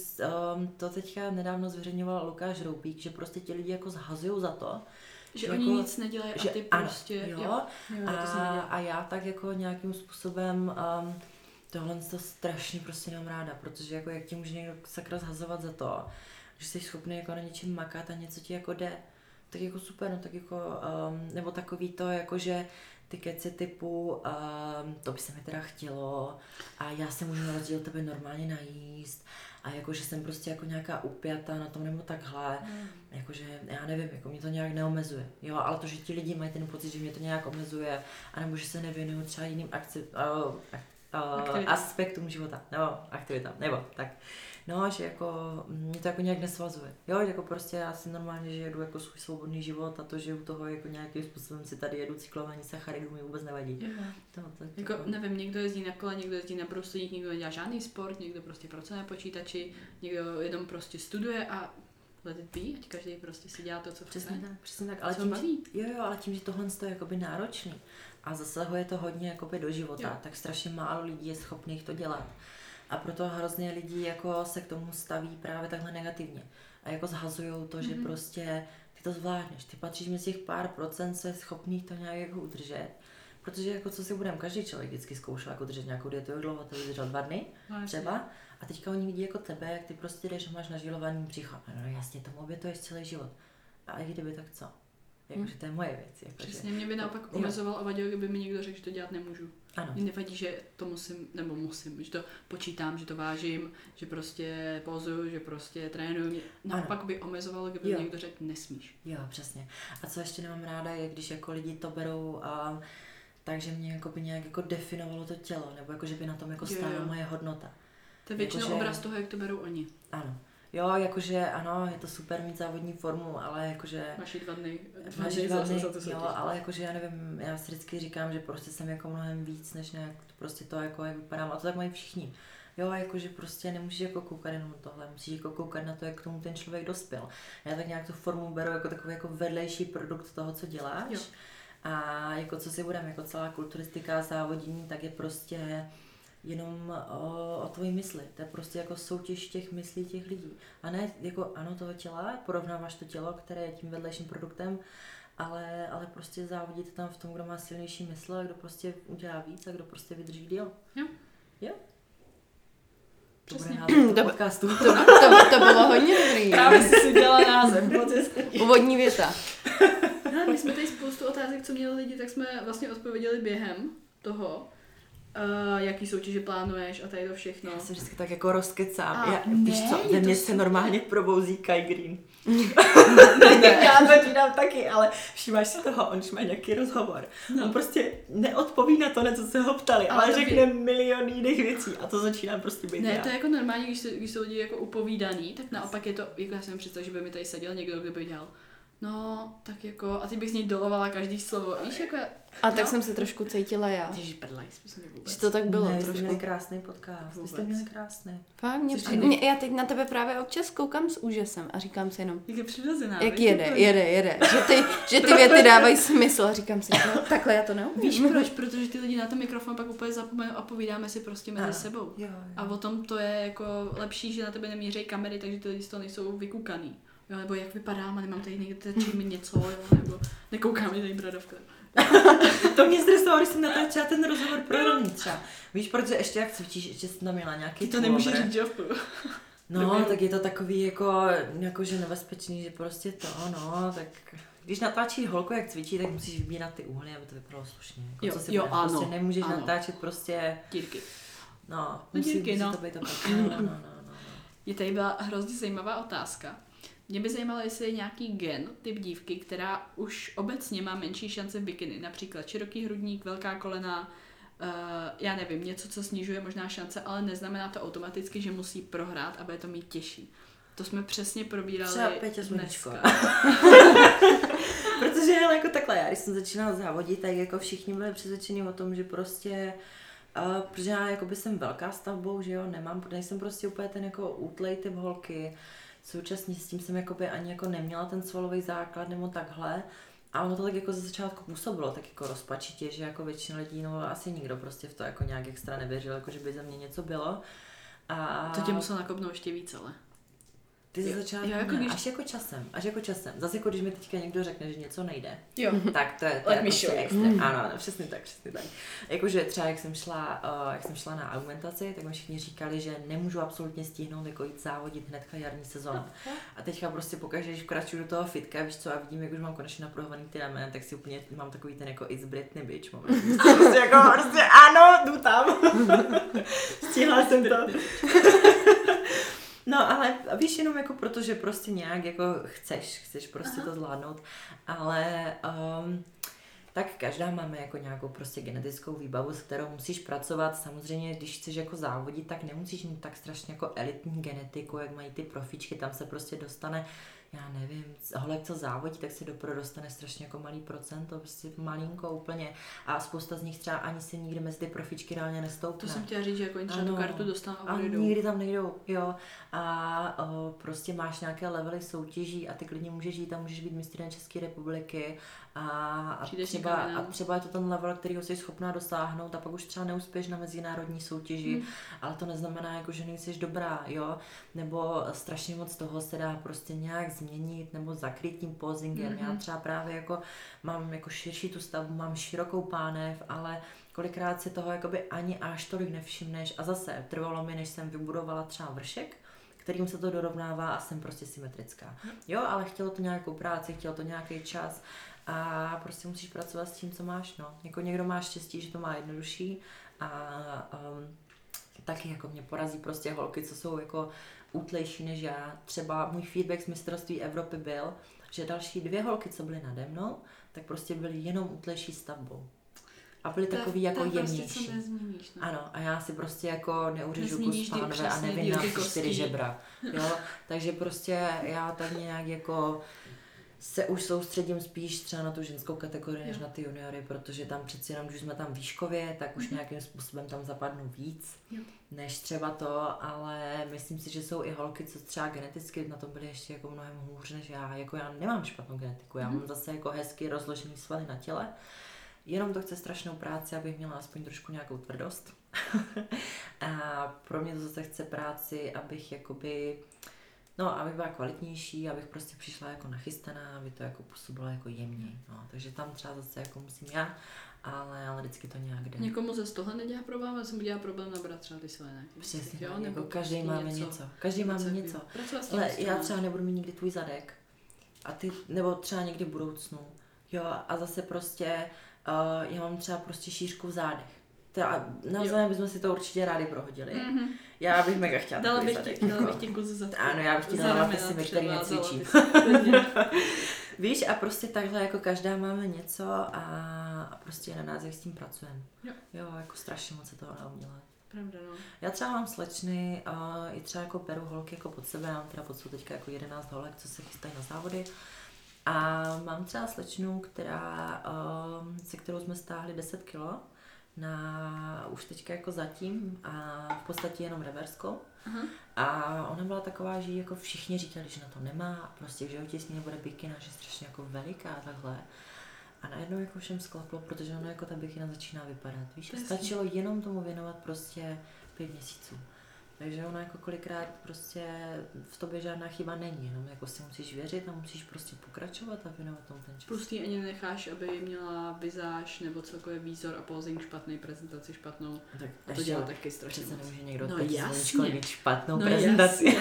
um, to teďka nedávno zveřejňoval Lukáš Roupík, že prostě ti lidi jako zhazují za to, Že Že oni jako- nic nedělají a že ty ano, prostě... jo, jo, jo jsem a, a já tak jako nějakým způsobem um, tohle to strašně prostě nemám ráda, protože jako jak ti může někdo sakra zhazovat za to, že jsi schopný jako na něčem makat a něco ti jako jde, tak jako super, no tak jako, um, nebo takový to jako, že ty keci typu, um, to by se mi teda chtělo a já se můžu na rozdíl tebe normálně najíst a jako, že jsem prostě jako nějaká upjatá na tom nebo takhle, jakože já nevím, jako mě to nějak neomezuje, jo, ale to, že ti lidi mají ten pocit, že mě to nějak omezuje, anebo že se nevěnuju třeba jiným akci, uh, uh, Aktivitám. aspektům života, nebo aktivitám, nebo tak. No, že jako mě to jako nějak nesvazuje. Jo, jako prostě já si normálně že jedu jako svůj svobodný život a to, že u toho jako nějakým způsobem si tady jedu cyklování sacharidů mi vůbec nevadí. Jo. To, to, Jako, nevím, někdo jezdí na kole, někdo jezdí na bruslík, někdo nedělá žádný sport, někdo prostě pracuje na počítači, někdo jenom prostě studuje a let it be, ať každý prostě si dělá to, co Přesně chce. tak, přesně tak. Ale tím, baví. jo, jo, ale tím, že tohle je jakoby náročný a zasahuje to hodně jakoby do života, Jo. tak strašně málo lidí je schopných to dělat. A proto hrozně lidí jako se k tomu staví právě takhle negativně. A jako zhazují to, že Mhm. prostě ty to zvládneš, ty patříš mezi těch pár procent, co je schopných to nějak jako udržet. Protože jako co si budeme, každý člověk vždycky zkoušel jako držet nějakou dietu, jak dlouho to vydržel dva dny No, jasně. třeba. A teďka oni vidí jako tebe, jak ty prostě jdeš a máš nažilovaný břicho. No, no jasně, tomu obětuješ celý život. A i kdyby, tak co? Jakože to je moje věc. Jakože, Přesně, mě by naopak omezoval a vadilo, kdyby mi někdo řekl, že to dělat nemůžu. Ano. Mně nevadí, že to musím, nebo musím, že to počítám, že to vážím, že prostě pozuju, že prostě trénuju. Mě Naopak by omezovalo, kdyby Jo. mi někdo řekl, nesmíš. Jo, přesně. A co ještě nemám ráda, je, když jako lidi to berou a takže mě jako by nějak jako definovalo to tělo, nebo jako, že by na tom jako stála jo. moje hodnota. To je většinou Jakože- obraz toho, jak to berou oni. Ano. Jo, jakože ano, je to super mít závodní formu, ale jakože... Máš dva dny, dva dny dva za, dny, za to jo, ale jakože já nevím, já si vždycky říkám, že prostě jsem jako mnohem víc, než nějak prostě to, jako jak vypadám. A to tak mají všichni. Jo, jakože prostě nemůžeš jako koukat jenom tohle, musíš jako koukat na to, jak k tomu ten člověk dospěl. Já tak nějak tu formu beru jako takový jako vedlejší produkt toho, co děláš. Jo. A jako co si budeme, jako celá kulturistika závodění, tak je prostě jenom o, o tvojí mysli. To je prostě jako soutěž těch myslí těch lidí. A ne jako ano toho těla, porovnáváš to tělo, které je tím vedlejším produktem, ale, ale prostě závodíte tam v tom, kdo má silnější mysl a kdo prostě udělá víc a kdo prostě vydrží díl. Jo. Jo. To Přesně. bude název To podcastu. To, to, to bylo hodně dobrý. Právě jsi si dělala název. Úvodní věta. Hele, my jsme tady spoustu otázek, co měli lidi, tak jsme vlastně odpověděli během toho, uh, jaký soutěže plánuješ a tady to všechno. Já se vždycky tak jako rozkecám. A Já, ne, víš co, ve mně se normálně probouzí Kai Green. Já to říkám taky, ale všímáš si toho, on má nějaký rozhovor. No. On prostě neodpoví na to, na co se ho ptali, Ale ale, řekne milion jiných věcí a to začíná prostě být Ne, já. to je jako normální, když, se, když jsou lidi jako upovídaný, tak naopak je to, jako já jsem představila, že by mi tady seděl někdo, kdo by dělal. No, tak jako, a ty bych z něj dolovala každý slovo. Víš, jako, A tak No. jsem se trošku cítila já. Ježíš, prdlaj, jsme vůbec. Že to tak bylo ne, jste trošku. měli krásný podcast, vy jste Vůbec. měli krásný. Fakt, mě, Což mě, já teď na tebe právě občas koukám s úžasem a říkám si jenom, Jak je přirozená. jak víš, jede, jako- jede, jede. Že ty, že ty věty dávají smysl a říkám si, no, takhle já to neumím. Víš proč? Protože ty lidi na ten mikrofon pak úplně zapomenou a povídáme si prostě mezi Ano. sebou. Jo, A o tom to je jako lepší, že na tebe nemířejí kamery, takže ty lidi z toho nejsou vykukaný. Jo, nebo jak vypadám a nemám tady někde něco, jo, nebo nekouká mi tady bradavka. to mě stresovalo, když jsem natáčela ten rozhovor pro Roní třeba. Víš, protože ještě jak cvičíš, ještě jsem tam měla nějaký Ty to nemůžeš říct, že. No, Dobrý. tak je to takový jako, jakože nebezpečný, že prostě to, no, tak když natáčí holku, jak cvičí, tak musíš vybírat ty úhly, aby to vypadalo slušně. Jako, Jo, co si jo, budeme, ano, prostě nemůžeš ano. natáčet prostě, Dírky. no, No, musí, díky, musí no. to být opak. No, no, no, no, no. Je tady byla hrozně zajímavá otázka. Mě by zajímalo, jestli je nějaký gen, typ dívky, která už obecně má menší šance v bikini. Například široký hrudník, velká kolena, uh, já nevím, něco, co snižuje možná šance, ale neznamená to automaticky, že musí prohrát a bude to mít těžší. To jsme přesně probírali Třeba Peťa dneska. Protože hele, jako takhle, já když jsem začínala závodit, tak jako všichni byli přesvědčeni o tom, že prostě Uh, protože já jakoby jsem velká stavbou, že jo, nemám, nejsem prostě úplně ten jako útlej typ holky, současně s tím jsem jakoby ani jako neměla ten svalový základ nebo takhle, a ono to tak jako ze začátku působilo tak jako rozpačitě, že jako většina lidí, no asi nikdo prostě v to jako nějak extra nevěřil, jako že by za mě něco bylo. A To tě musel nakopnout ještě víc, ale. Ty ze začátku jo, jako ne, když- až jako časem, až jako časem. Zase jako když mi teďka někdo řekne, že něco nejde, Jo. tak to je, to je me prostě extra. Ano, ano, přesně tak, přesně tak. Jakože třeba jak jsem šla, uh, jak jsem šla na augmentaci, tak mi všichni říkali, že nemůžu absolutně stihnout jako jít závodit hnedka jarní sezónu. A teďka prostě pokaždé, když vkračuju do toho fitka, víš co, a vidím, jak už mám konečně naprohovaný ty ramen, tak si úplně mám takový ten jako it's Britney bitch moment. Prostě jako prostě ano, jdu tam. Stihla jsem to. No, ale víš, jenom jako proto, že prostě nějak jako chceš, chceš prostě Aha. to zvládnout, ale um, tak každá máme jako nějakou prostě genetickou výbavu, s kterou musíš pracovat. Samozřejmě, když chceš jako závodit, tak nemusíš mít tak strašně jako elitní genetiku, jak mají ty profičky, tam se prostě dostane já nevím, holek, co závodí, tak si do pro dostane strašně jako malý procento, prostě malinko úplně. A spousta z nich třeba ani si nikdy mezi ty profičky reálně nestoupne. To jsem chtěla říct, že jako třeba tu Ano. kartu dostanou a A nikdy tam nejdou, jo. A o, prostě máš nějaké levely soutěží a ty klidně můžeš jít a můžeš být mistrem České republiky a, a, Přijdeš třeba, a třeba je to ten level, který jsi schopná dosáhnout a pak už třeba neuspěš na mezinárodní soutěži, Hmm. ale to neznamená, jako, že nejsi dobrá, jo. Nebo strašně moc toho se dá prostě nějak změnit nebo zakrýt tím posingem. Já Mhm. třeba právě jako mám jako širší tu stavbu, mám širokou pánev, ale kolikrát si toho jakoby ani až tolik nevšimneš a zase trvalo mi, než jsem vybudovala třeba vršek, kterým se to dorovnává a jsem prostě symetrická. Jo, ale chtělo to nějakou práci, chtělo to nějaký čas a prostě musíš pracovat s tím, co máš, no. Jako někdo má štěstí, že to má jednodušší a um, taky jako mě porazí prostě holky, co jsou jako útlejší než já. Třeba můj feedback z mistrovství Evropy byl, že další dvě holky, co byly nade mnou, tak prostě byly jenom útlejší stavbou. A byly je- takový jako je prostě, jemnější. co nezměníš. nezměníš. No. Ano, a já si prostě jako neuřežu kus pánové a nevím na ty čtyři žebra. Jo? Takže prostě já tak nějak jako se už soustředím spíš třeba na tu ženskou kategorii, než na ty juniory, protože tam přeci jenom, když jsme tam výškově, tak už nějakým způsobem tam zapadnu víc, Jo. než třeba to, ale myslím si, že jsou i holky, co třeba geneticky na tom byly ještě jako mnohem hůř než já. Jako já nemám špatnou genetiku, já mám zase jako hezky rozložený svaly na těle, Jenom to chce strašnou práci, abych měla aspoň trošku nějakou tvrdost. a pro mě to zase chce práci, abych jakoby, no, abych byla kvalitnější, abych prostě přišla jako nachystaná, aby to jako působilo jako jemně. No, takže tam třeba zase jako musím já, ale, ale vždycky to nějak jde. Někomu ze z toho nedělá problém, já jsem udělá problém nabrat třeba ty svaly, ne? Přesně, jo, tak, nebo jako každý prostě máme něco. Každý máme Něco něco. Ale já třeba nebudu mít nikdy tvůj zadek. A ty, nebo třeba někdy v budoucnu. Jo, a zase prostě, uh, já mám třeba prostě šířku v zádech. Teda, navzájem bychom si to určitě rádi prohodili. Mhm. Já bych mega chtěla Dala takový bych ti, dala jako. bych ti kus za Ano, já bych ti dala si mi, třeba, který dala necvičím. Víš, a prostě takhle jako každá máme něco a, a prostě na nás, jak s tím pracujeme. Jo. jo, jako strašně moc se toho dá udělat. Pravda, no. Já třeba mám slečny, a i třeba jako beru holky jako pod sebe, já mám teda pod sebou teďka jako 11 holek, co se chystají na závody. A mám třeba slečnu, která, um, se kterou jsme stáhli 10 kilo, na už teďka jako zatím a v podstatě jenom reverskou. Aha. A ona byla taková, že jako všichni říkali, že na to nemá, prostě v životě s ní nebude bikina, že je strašně jako veliká a takhle. A najednou jako všem sklaplo, protože ona jako ta bikina začíná vypadat. Víš, stačilo jenom tomu věnovat prostě pět měsíců. Takže ona jako kolikrát prostě v tobě žádná chyba není, jenom jako si musíš věřit a musíš prostě pokračovat a věnovat tomu ten čas. Plus ty ani necháš, aby měla vizáž nebo celkově výzor a posing špatný, prezentaci špatnou. Tak A to dělá taky strašně Přece nemůže někdo No jasně. špatnou No prezentaci. jasně.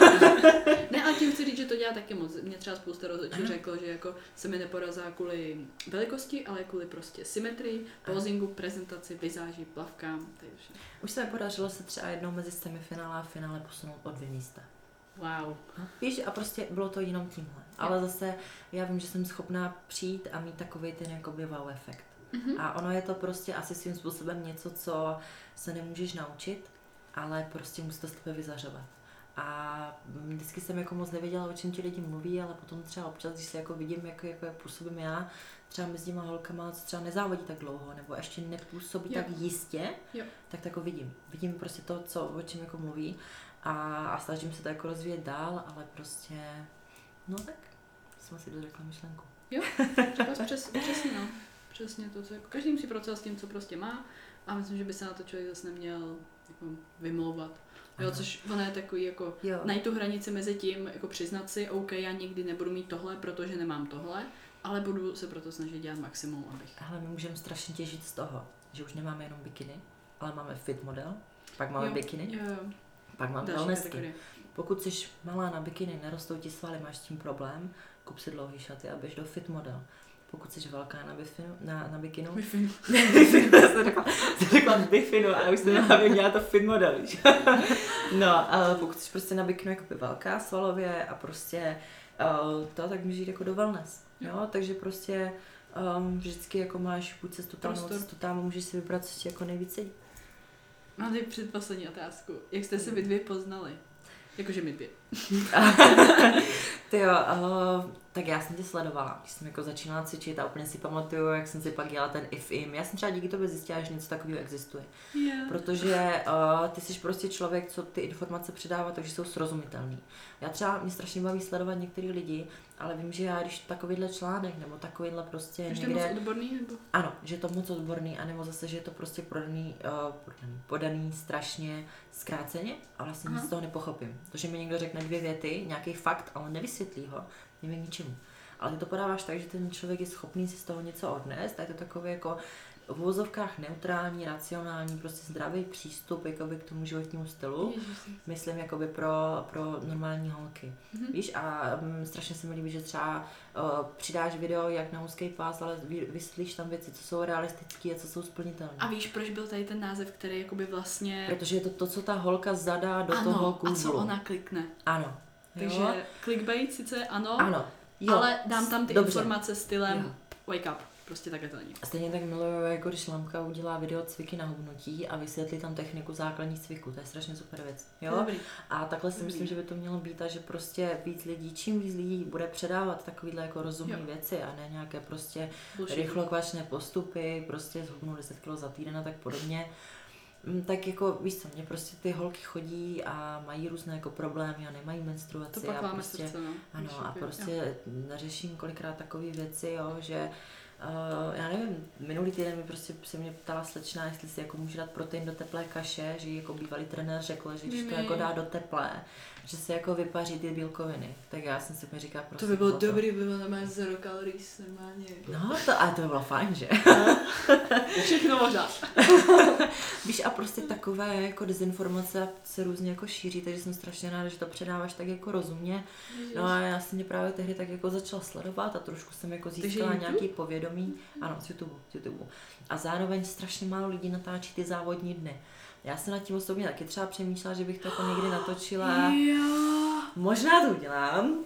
ne, ale tím chci říct, že to dělá taky moc. Mě třeba spousta rozhodčů řeklo, že jako se mi neporazá kvůli velikosti, ale kvůli prostě symetrii, posingu, prezentaci, vizáži, plavkám, vše. Už se mi podařilo se třeba jednou mezi semifinále finále posunout o dvě místa. Wow. Víš, a prostě bylo to jenom tímhle. Ale zase já vím, že jsem schopná přijít a mít takový ten jakoby wow efekt. Mhm. A ono je to prostě asi svým způsobem něco, co se nemůžeš naučit, ale prostě musí to z tebe vyzařovat. A vždycky jsem jako moc nevěděla, o čem ti lidi mluví, ale potom třeba občas, když se jako vidím, jak, jako, jak působím já, třeba mezi těma holkama, co třeba nezávodí tak dlouho, nebo ještě nepůsobí Jo. tak jistě, Jo. tak to jako vidím. Vidím prostě to, co, o čem jako mluví a, a snažím se to jako rozvíjet dál, ale prostě, no tak, jsme si dořekla myšlenku. Jo, řekla jsi přes, přesně no. Přesně to, co jako každý musí pracovat s tím, co prostě má a myslím, že by se na to člověk zase neměl jako vymlouvat. Jo, Ano. což ono je takový jako Jo. najít tu hranici mezi tím, jako přiznat si, OK, já nikdy nebudu mít tohle, protože nemám tohle, ale budu se proto snažit dělat maximum, abych. Ale my můžeme strašně těžit z toho, že už nemáme jenom bikiny, ale máme fit model, pak máme Jo, bikiny, Jo, jo, pak máme wellnessky. Pokud jsi malá na bikiny, nerostou ti svaly, máš s tím problém, kup si dlouhý šaty a běž do fit model. Pokud jsi velká na, bifinu, na, na bikinu. Bifinu, já jsem řekla, jsem řekla bifinu a už jsem na hlavě měla to fit model, víš. No, ale pokud jsi prostě na bikinu jako velká svalově a prostě uh, to, tak můžeš jít jako do wellness, jo, takže prostě um, vždycky jako máš buď cestu tam, nebo cestu tam, a můžeš si vybrat, co ti jako nejvíc sedí. Mám tady předposlední otázku. Jak jste se vy dvě poznali? Jakože my dvě. Ty jo, uh, tak já jsem tě sledovala, když jsem jako začínala cvičit a úplně si pamatuju, jak jsem si pak dělala ten if im. Já jsem třeba díky tobě zjistila, že něco takového existuje. Yeah. Protože uh, ty jsi prostě člověk, co ty informace předává, takže jsou srozumitelný. Já třeba, mě strašně baví sledovat některý lidi, ale vím, že já, když takovýhle článek nebo takovýhle prostě Už to je moc někde, odborný, nebo? ano, že je to moc odborný, anebo zase, že je to prostě podaný, uh, podaný, podaný strašně zkráceně a vlastně nic z toho nepochopím. To, že mi někdo řekne dvě věty, nějaký fakt, ale nevysvětlí ho, nevím ničemu. Ale ty to podáváš tak, že ten člověk je schopný si z toho něco odnést a je to takový jako v uvozovkách neutrální, racionální, prostě zdravý přístup jakoby k tomu životnímu stylu. Ježiši. Myslím jakoby pro, pro normální holky. Mhm. Víš, a um, strašně se mi líbí, že třeba uh, přidáš video jak na úzký pás, ale vy, vysvětlíš tam věci, co jsou realistické a co jsou splnitelné. A víš, proč byl tady ten název, který jakoby vlastně... Protože je to to, co ta holka zadá do ano, toho a co Google. ona klikne. Ano. Takže Jo? clickbait sice ano, Ano. Jo. ale dám tam ty Dobře. informace stylem Jo. wake up. Prostě takhle to není. A stejně tak miluju, jako když Lamka udělá video cviky na hubnutí a vysvětlí tam techniku základních cviků. To je strašně super věc. Jo? Dobrý. A takhle si Dobrý. myslím, že by to mělo být a že prostě víc lidí, čím víc lidí bude předávat takovýhle jako rozumné Jo. věci a ne nějaké prostě rychlokvačné postupy, prostě zhubnu 10 kg za týden a tak podobně. Mm, Tak jako víš co, mě prostě ty holky chodí a mají různé jako problémy a nemají menstruaci To pak a prostě, srdce, no. ano, Víš, a jo. prostě řeším kolikrát takové věci, jo, že Uh, já nevím, minulý týden mi prostě se mě ptala slečna, jestli si jako může dát protein do teplé kaše, že jako bývalý trenér řekl, že když to Mimi. jako dá do teplé, že se jako vypaří ty bílkoviny. Tak já jsem si mi říká, To prostě by bylo dobrý, by bylo normálně zero calories, normálně. No, to, ale to by bylo fajn, že? Všechno možná. Víš, a prostě takové jako dezinformace se různě jako šíří, takže jsem strašně ráda, že to předáváš tak jako rozumně. No a já jsem mě právě tehdy tak jako začala sledovat a trošku jsem jako získala nějaký povědomí. Ano, z YouTube, z YouTube. A zároveň strašně málo lidí natáčí ty závodní dny. Já jsem nad tím osobně taky třeba přemýšlela, že bych to jako někdy natočila. Jo. Možná to udělám.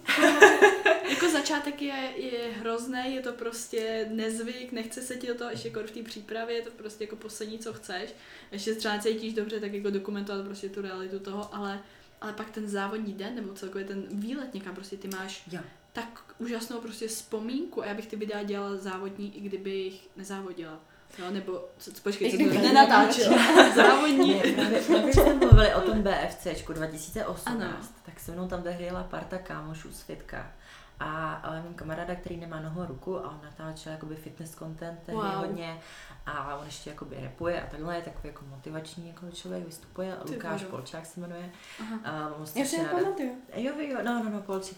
Jako začátek je, je hrozný, je to prostě nezvyk, nechce se ti do toho ještě jako v té přípravě, je to prostě jako poslední, co chceš. Ještě se třeba cítíš dobře, tak jako dokumentovat prostě tu realitu toho, ale, ale pak ten závodní den, nebo celkově ten výlet někam, prostě ty máš Jo. tak úžasnou prostě vzpomínku a já bych ty videa dělala závodní, i kdybych nezávodila. Jo, nebo, co, počkej, co to nenatáčela. závodní. Právě jsme mluvili o tom BFCčku 2018, Ano. tak se mnou tam jela parta kámošů světka. A, a mám kamaráda, který nemá nohu a ruku a on natáčel jakoby fitness content Wow. hodně a on ještě jakoby rapuje a takhle je takový jako motivační jako člověk, vystupuje, Ty Lukáš. Polčák se jmenuje. Aha. A ho Já ráda. nepamatuju. Jo, jo, no, no, no, Polči.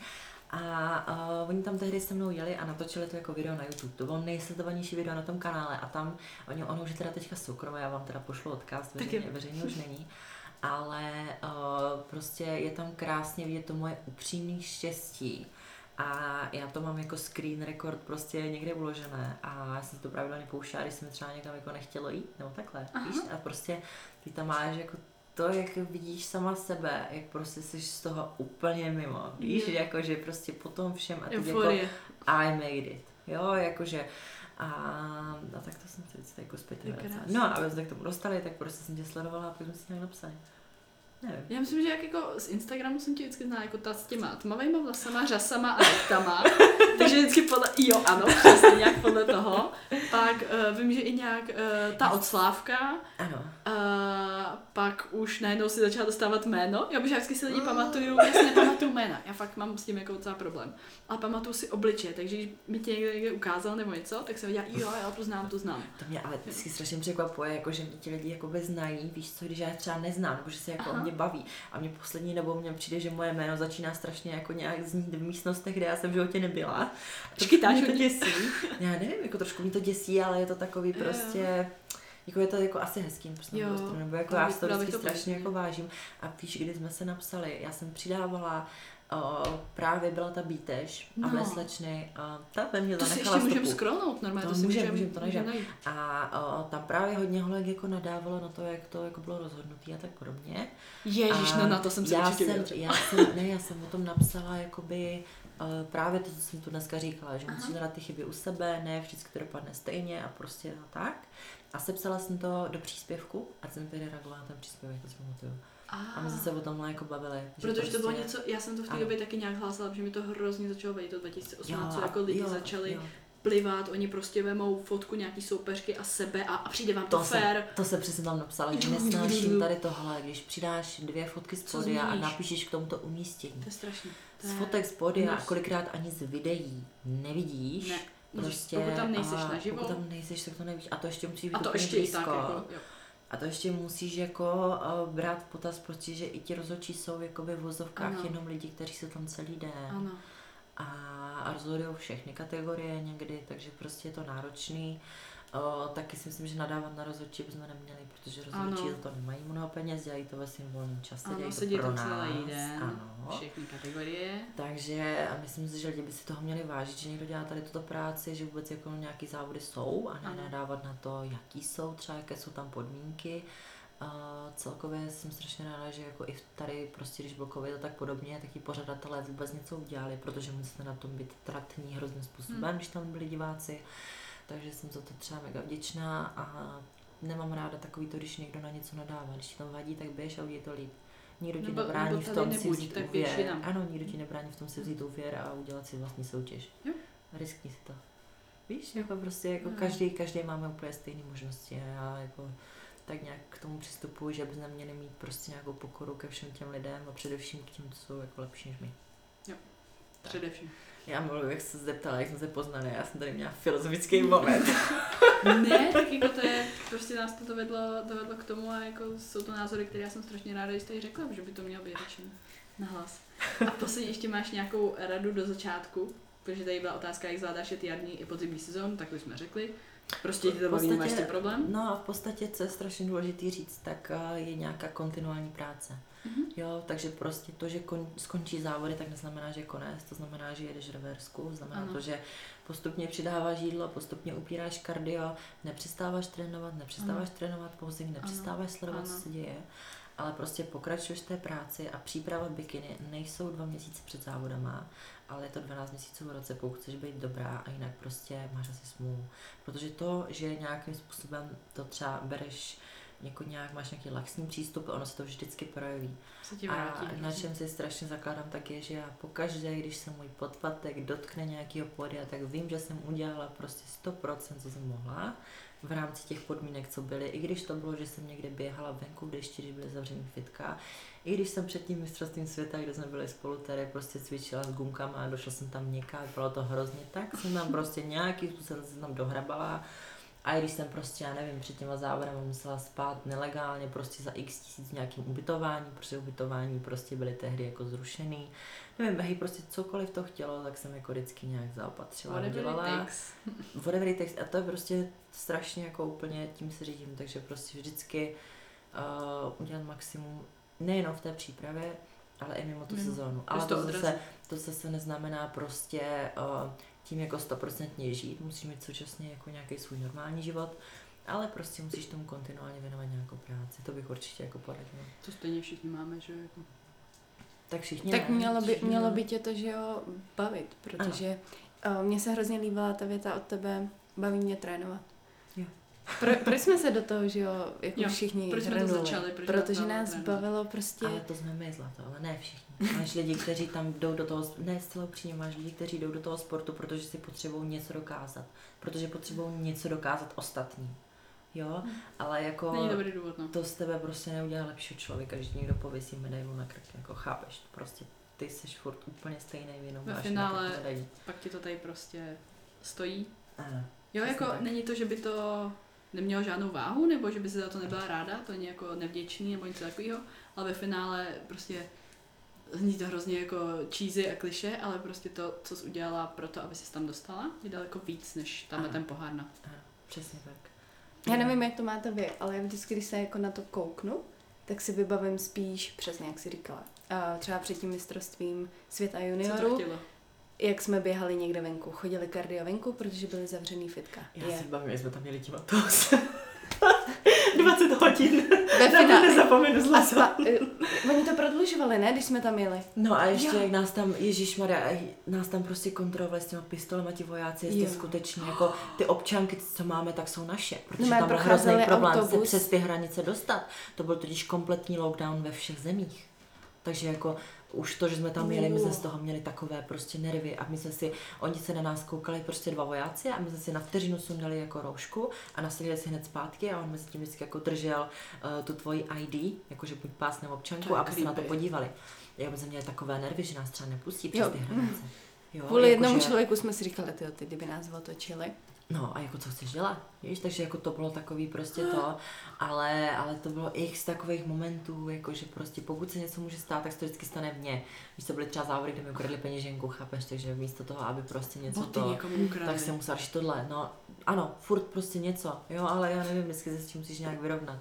A uh, oni tam tehdy se mnou jeli a natočili to jako video na YouTube. To bylo nejsledovanější video na tom kanále a tam, oni, ono už je teda teďka soukromé, já vám teda pošlu odkaz, veřejně, veřejně už není. Ale uh, prostě je tam krásně vidět to moje upřímné štěstí. A já to mám jako screen record prostě někde uložené a já jsem to pravidelně pouštěla, když jsem třeba někam jako nechtělo jít, nebo takhle, Aha. víš? A prostě ty tam máš jako to, jak vidíš sama sebe, jak prostě jsi z toho úplně mimo, víš, Jo. jako že prostě po tom všem a teď jako. I made it, jo, jakože a, a tak to jsem si vždycky jako krásný. No a aby jsme se k tomu dostali, tak prostě jsem tě sledovala a pak jsme si nějak napsali. Nevím. Já myslím, že jak jako z Instagramu jsem tě vždycky znala jako ta s těma tmavýma vlasama, řasama a rektama. takže vždycky podle, jo ano, přesně nějak podle toho. Pak uh, vím, že i nějak uh, ta odslávka, Ano. uh, pak už najednou si začala dostávat jméno. Já bych vždycky si lidi pamatuju, já si nepamatuju jména, já fakt mám s tím jako docela problém. Ale pamatuju si obličeje, takže když mi tě někdo, někde ukázal nebo něco, tak jsem věděla, jo, já to znám, to znám. To mě ale vždycky strašně překvapuje, jako že mě ti lidi jakoby znají, víš co, když já třeba neznám, nebo že se jako Aha. Mě baví. A mě poslední dobou mně přijde, že moje jméno začíná strašně jako nějak znít v místnostech, kde já jsem v životě nebyla. Čkytáš mě to děsí. Já nevím, jako trošku mě to děsí, ale je to takový Jo. prostě, jako je to jako asi hezký, prostě Jo, nebo jako já si to vždycky strašně jako vážím. A víš, kdy jsme se napsali, já jsem přidávala Právě byla ta bítež a No. byly slečny a ta ve mně To si zanechala ještě můžeme scrollnout normálně, To to, si můžem, můžeme můžem, to najít. A o, tam právě hodně holek jako nadávalo na to, jak to jako bylo rozhodnutý a tak podobně. Ježíš, a no na to jsem se já určitě jsem, já jsem, ne, já jsem o tom napsala jakoby uh, právě to, co jsem tu dneska říkala, že musíš hledat ty chyby u sebe, ne vždycky to dopadne stejně a prostě a tak. A sepsala jsem to do příspěvku a jsem tedy reagovala na ten příspěvek, to si pamatuju. A my jsme se o tomhle jako bavili. že Protože to bylo prostě- něco, já jsem to v té době taky nějak hlásala, protože mi to hrozně začalo vejít to 2018, co a- jako lidi jo, začali jo. plivat, oni prostě vemou fotku nějaký soupeřky a sebe a, a přijde vám to, To se, fér. to se přesně tam napsala, že nesnáším tady tohle, když přidáš dvě fotky z Co podia a napíšeš k tomuto umístění. To je strašný. To Z je- fotek z podia a kolikrát ani z videí nevidíš. Ne, Prostě, pokud tam nejseš a naživo. Pokud tam nejseš, tak to nevíš. A to ještě musí být a to ještě blízko. tak, jako, jo. A to ještě musíš jako uh, brát v potaz, prostě, že i ti rozhodčí jsou jakoby v vozovkách Ano. jenom lidi, kteří se tam celý den. Ano. A, a rozhodují všechny kategorie někdy, takže prostě je to náročný. O, taky si myslím, že nadávat na rozhodčí bychom neměli, protože rozhodčí to nemají mnoho peněz, dělají to ve svým volném čase, Ano, dělají to pro to nás. celý den. Ano. Všechny kategorie. Takže a myslím si, že lidi by si toho měli vážit, že někdo dělá tady tuto práci, že vůbec jako nějaký závody jsou a ne Ano. nadávat na to, jaký jsou, třeba jaké jsou tam podmínky. A celkově jsem strašně ráda, že jako i tady prostě, když byl covid a tak podobně, tak ti pořadatelé vůbec něco udělali, protože musíte na tom být tratní hrozným způsobem, Hmm. když tam byli diváci. Takže jsem za to třeba mega vděčná a nemám ráda takový to, když někdo na něco nadává. Když ti to vadí, tak běž a udělej to líp. Nikdo ti nebrání nebo v tom si vzít tak úvěr. Ano, nikdo ti nebrání v tom si vzít úvěr a udělat si vlastní soutěž. Jo. Riskni si to. Víš, jako prostě jako Jo. každý, každý máme úplně stejné možnosti a já jako tak nějak k tomu přistupuji, že bychom měli mít prostě nějakou pokoru ke všem těm lidem a především k těm, co jsou jako lepší než my. Především. Já mluvím, jak se zeptala, jak jsme se poznali, já jsem tady měla filozofický moment. Ne, tak jako to je, prostě nás to dovedlo, dovedlo k tomu a jako jsou to názory, které já jsem strašně ráda, že jste ji řekla, že by to mělo být řečeno na hlas. A posledně ještě máš nějakou radu do začátku, protože tady byla otázka, jak zvládáš ty jarní i podzimní sezónu, tak už jsme řekli. Prostě ti to baví, máš ty problém. No a v podstatě, co je strašně důležité říct, tak eh, je nějaká kontinuální práce. Mhm. Jo, takže prostě to, že kon, skončí závody, tak neznamená, že je konec, to znamená, že jedeš reversku, znamená Ano. to, že postupně přidáváš jídlo, postupně upíráš kardio, nepřestáváš trénovat, nepřestáváš trénovat pouzim, nepřestáváš sledovat, co Ano. se děje, ale prostě pokračuješ v té práci a příprava bikiny nejsou dva měsíce před závodama, ale je to 12 měsíců v roce, pokud chceš být dobrá a jinak prostě máš asi smůlu. Protože to, že nějakým způsobem to třeba bereš jako nějak, máš nějaký laxní přístup, ono se to vždycky projeví. Se A vrátí. na čem si strašně zakládám, tak je, že já pokaždé, když se můj podpatek dotkne nějakého pódia, tak vím, že jsem udělala prostě 100%, co jsem mohla v rámci těch podmínek, co byly. I když to bylo, že jsem někde běhala venku v dešti, když byly zavřený fitka, i když jsem před tím mistrovstvím světa, kde jsme byli spolu, tady prostě cvičila s gumkama a došla jsem tam někam, bylo to hrozně, tak jsem tam prostě nějakým způsobem se tam dohrabala. A i když jsem prostě, já nevím, před těma závodama musela spát nelegálně prostě za x tisíc v nějakým ubytování, protože ubytování prostě byly tehdy jako zrušený. Nevím, hej, prostě cokoliv to chtělo, tak jsem jako vždycky nějak zaopatřila, Whatever it udělala. takes. Whatever it takes. A to je prostě strašně jako úplně tím se řídím, takže prostě vždycky uh, udělat maximum nejenom v té přípravě, ale i mimo tu Mimo. sezónu. Ale to to, zase, to zase neznamená prostě uh, tím jako stoprocentně žít, musíš mít současně jako nějaký svůj normální život, ale prostě musíš tomu kontinuálně věnovat nějakou práci. To bych určitě jako poradila. To stejně všichni máme, že jo, jako. Tak všichni Tak ne, mělo by, všichni mělo by tě to, že jo, bavit, protože uh, mně se hrozně líbila ta věta od tebe, baví mě trénovat. Jo. Pro, proč jsme se do toho, že jo, jako Jo, všichni proč jsme to začali, proč protože nás bavilo nás trénovat. bavilo prostě... Ale to jsme my zlato, ale ne všichni. Máš lidi, kteří tam jdou do toho, ne zcela upřímně, máš lidi, kteří jdou do toho sportu, protože si potřebují něco dokázat. Protože potřebují něco dokázat ostatním. Jo, ale jako Není dobrý důvod, no. to z tebe prostě neudělá lepšího člověka, že někdo pověsí medailu na krk, jako chápeš, prostě ty jsi furt úplně stejný, jenom Ve finále-. Pak ti to tady prostě stojí. Ano. Jo, jako tak. není to, že by to nemělo žádnou váhu, nebo že by si za to nebyla ráda, to není jako nevděčný nebo něco takového, ale ve finále prostě zní to hrozně jako cheesy a kliše, ale prostě to, co jsi udělala pro to, aby se tam dostala, je daleko víc, než tam ten pohár na. Ano, přesně tak. Já nevím, jak to máte vy, ale já vždycky, když se jako na to kouknu, tak si vybavím spíš, přesně jak si říkala, a třeba před tím mistrovstvím světa juniorů, chtělo? jak jsme běhali někde venku. Chodili kardio venku, protože byly zavřený fitka. Já Je. si bavím, že jsme tam měli tím to 20 hodin. Ve finále. nezapomenu A zlato. spa, uh, oni to prodlužovali, ne, když jsme tam jeli. No a ještě Jo. jak nás tam, Ježíš Maria, nás tam prostě kontrolovali s těma pistolema ti vojáci, jestli Jo. skutečně jako ty občanky, co máme, tak jsou naše. Protože No, tam byl hrozný problém se autobus. přes ty hranice dostat. To byl totiž kompletní lockdown ve všech zemích. Takže jako už to, že jsme tam jeli, my jsme z toho měli takové prostě nervy a my jsme si, oni se na nás koukali prostě dva vojáci a my jsme si na vteřinu sundali jako roušku a nasadili si hned zpátky a on mezi tím vždycky jako držel uh, tu tvoji ID, jakože buď pás nebo občanku, aby se na to podívali. Já jsme měli takové nervy, že nás třeba nepustí přes Jo. ty hranice. Jo, Kvůli jako, jednomu že- člověku jsme si říkali, ty, ty kdyby nás otočili. No a jako co chceš dělat, víš, takže jako to bylo takový prostě to, ale, ale to bylo x takových momentů, jako že prostě pokud se něco může stát, tak se to vždycky stane mně. Víš, to byly třeba závody, kde mi ukradli peněženku, chápeš, takže místo toho, aby prostě něco Boty to, tak jsem musela řešit tohle, no ano, furt prostě něco, jo, ale já nevím, vždycky se s tím musíš nějak vyrovnat.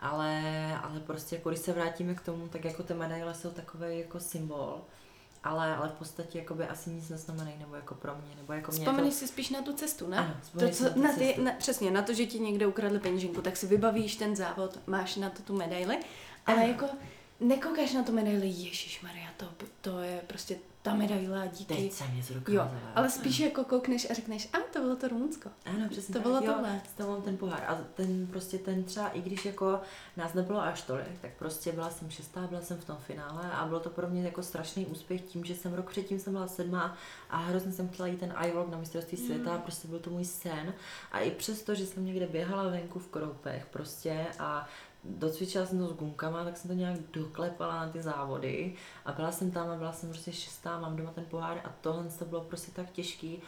Ale, ale prostě jako když se vrátíme k tomu, tak jako ty medaile jsou takový jako symbol, ale, ale v podstatě jakoby asi nic neznamenají, nebo jako pro mě, nebo jako mě Vzpomeneš si spíš na tu cestu, ne? Ano, to, co, na na ty, na, přesně, na to, že ti někde ukradli peněženku, tak si vybavíš ten závod, máš na to tu medaili, ale Ano. jako nekoukáš na tu medaili, Ježíš Maria, to to je prostě ta medaile a díky. Teď jsem něco Jo, ale spíš jako koukneš a řekneš, a to bylo to Rumunsko. Ano, přesně To bylo jo, tohle. S tebou mám ten pohár. A ten prostě ten třeba, i když jako nás nebylo až tolik, tak prostě byla jsem šestá, byla jsem v tom finále a bylo to pro mě jako strašný úspěch tím, že jsem rok předtím jsem byla sedmá a hrozně jsem chtěla jít ten iVlog na mistrovství světa a prostě byl to můj sen. A i přesto, že jsem někde běhala venku v Kroupech prostě a docvičila jsem to s gumkama, tak jsem to nějak doklepala na ty závody a byla jsem tam a byla jsem prostě šestá, mám doma ten pohár a tohle to bylo prostě tak těžký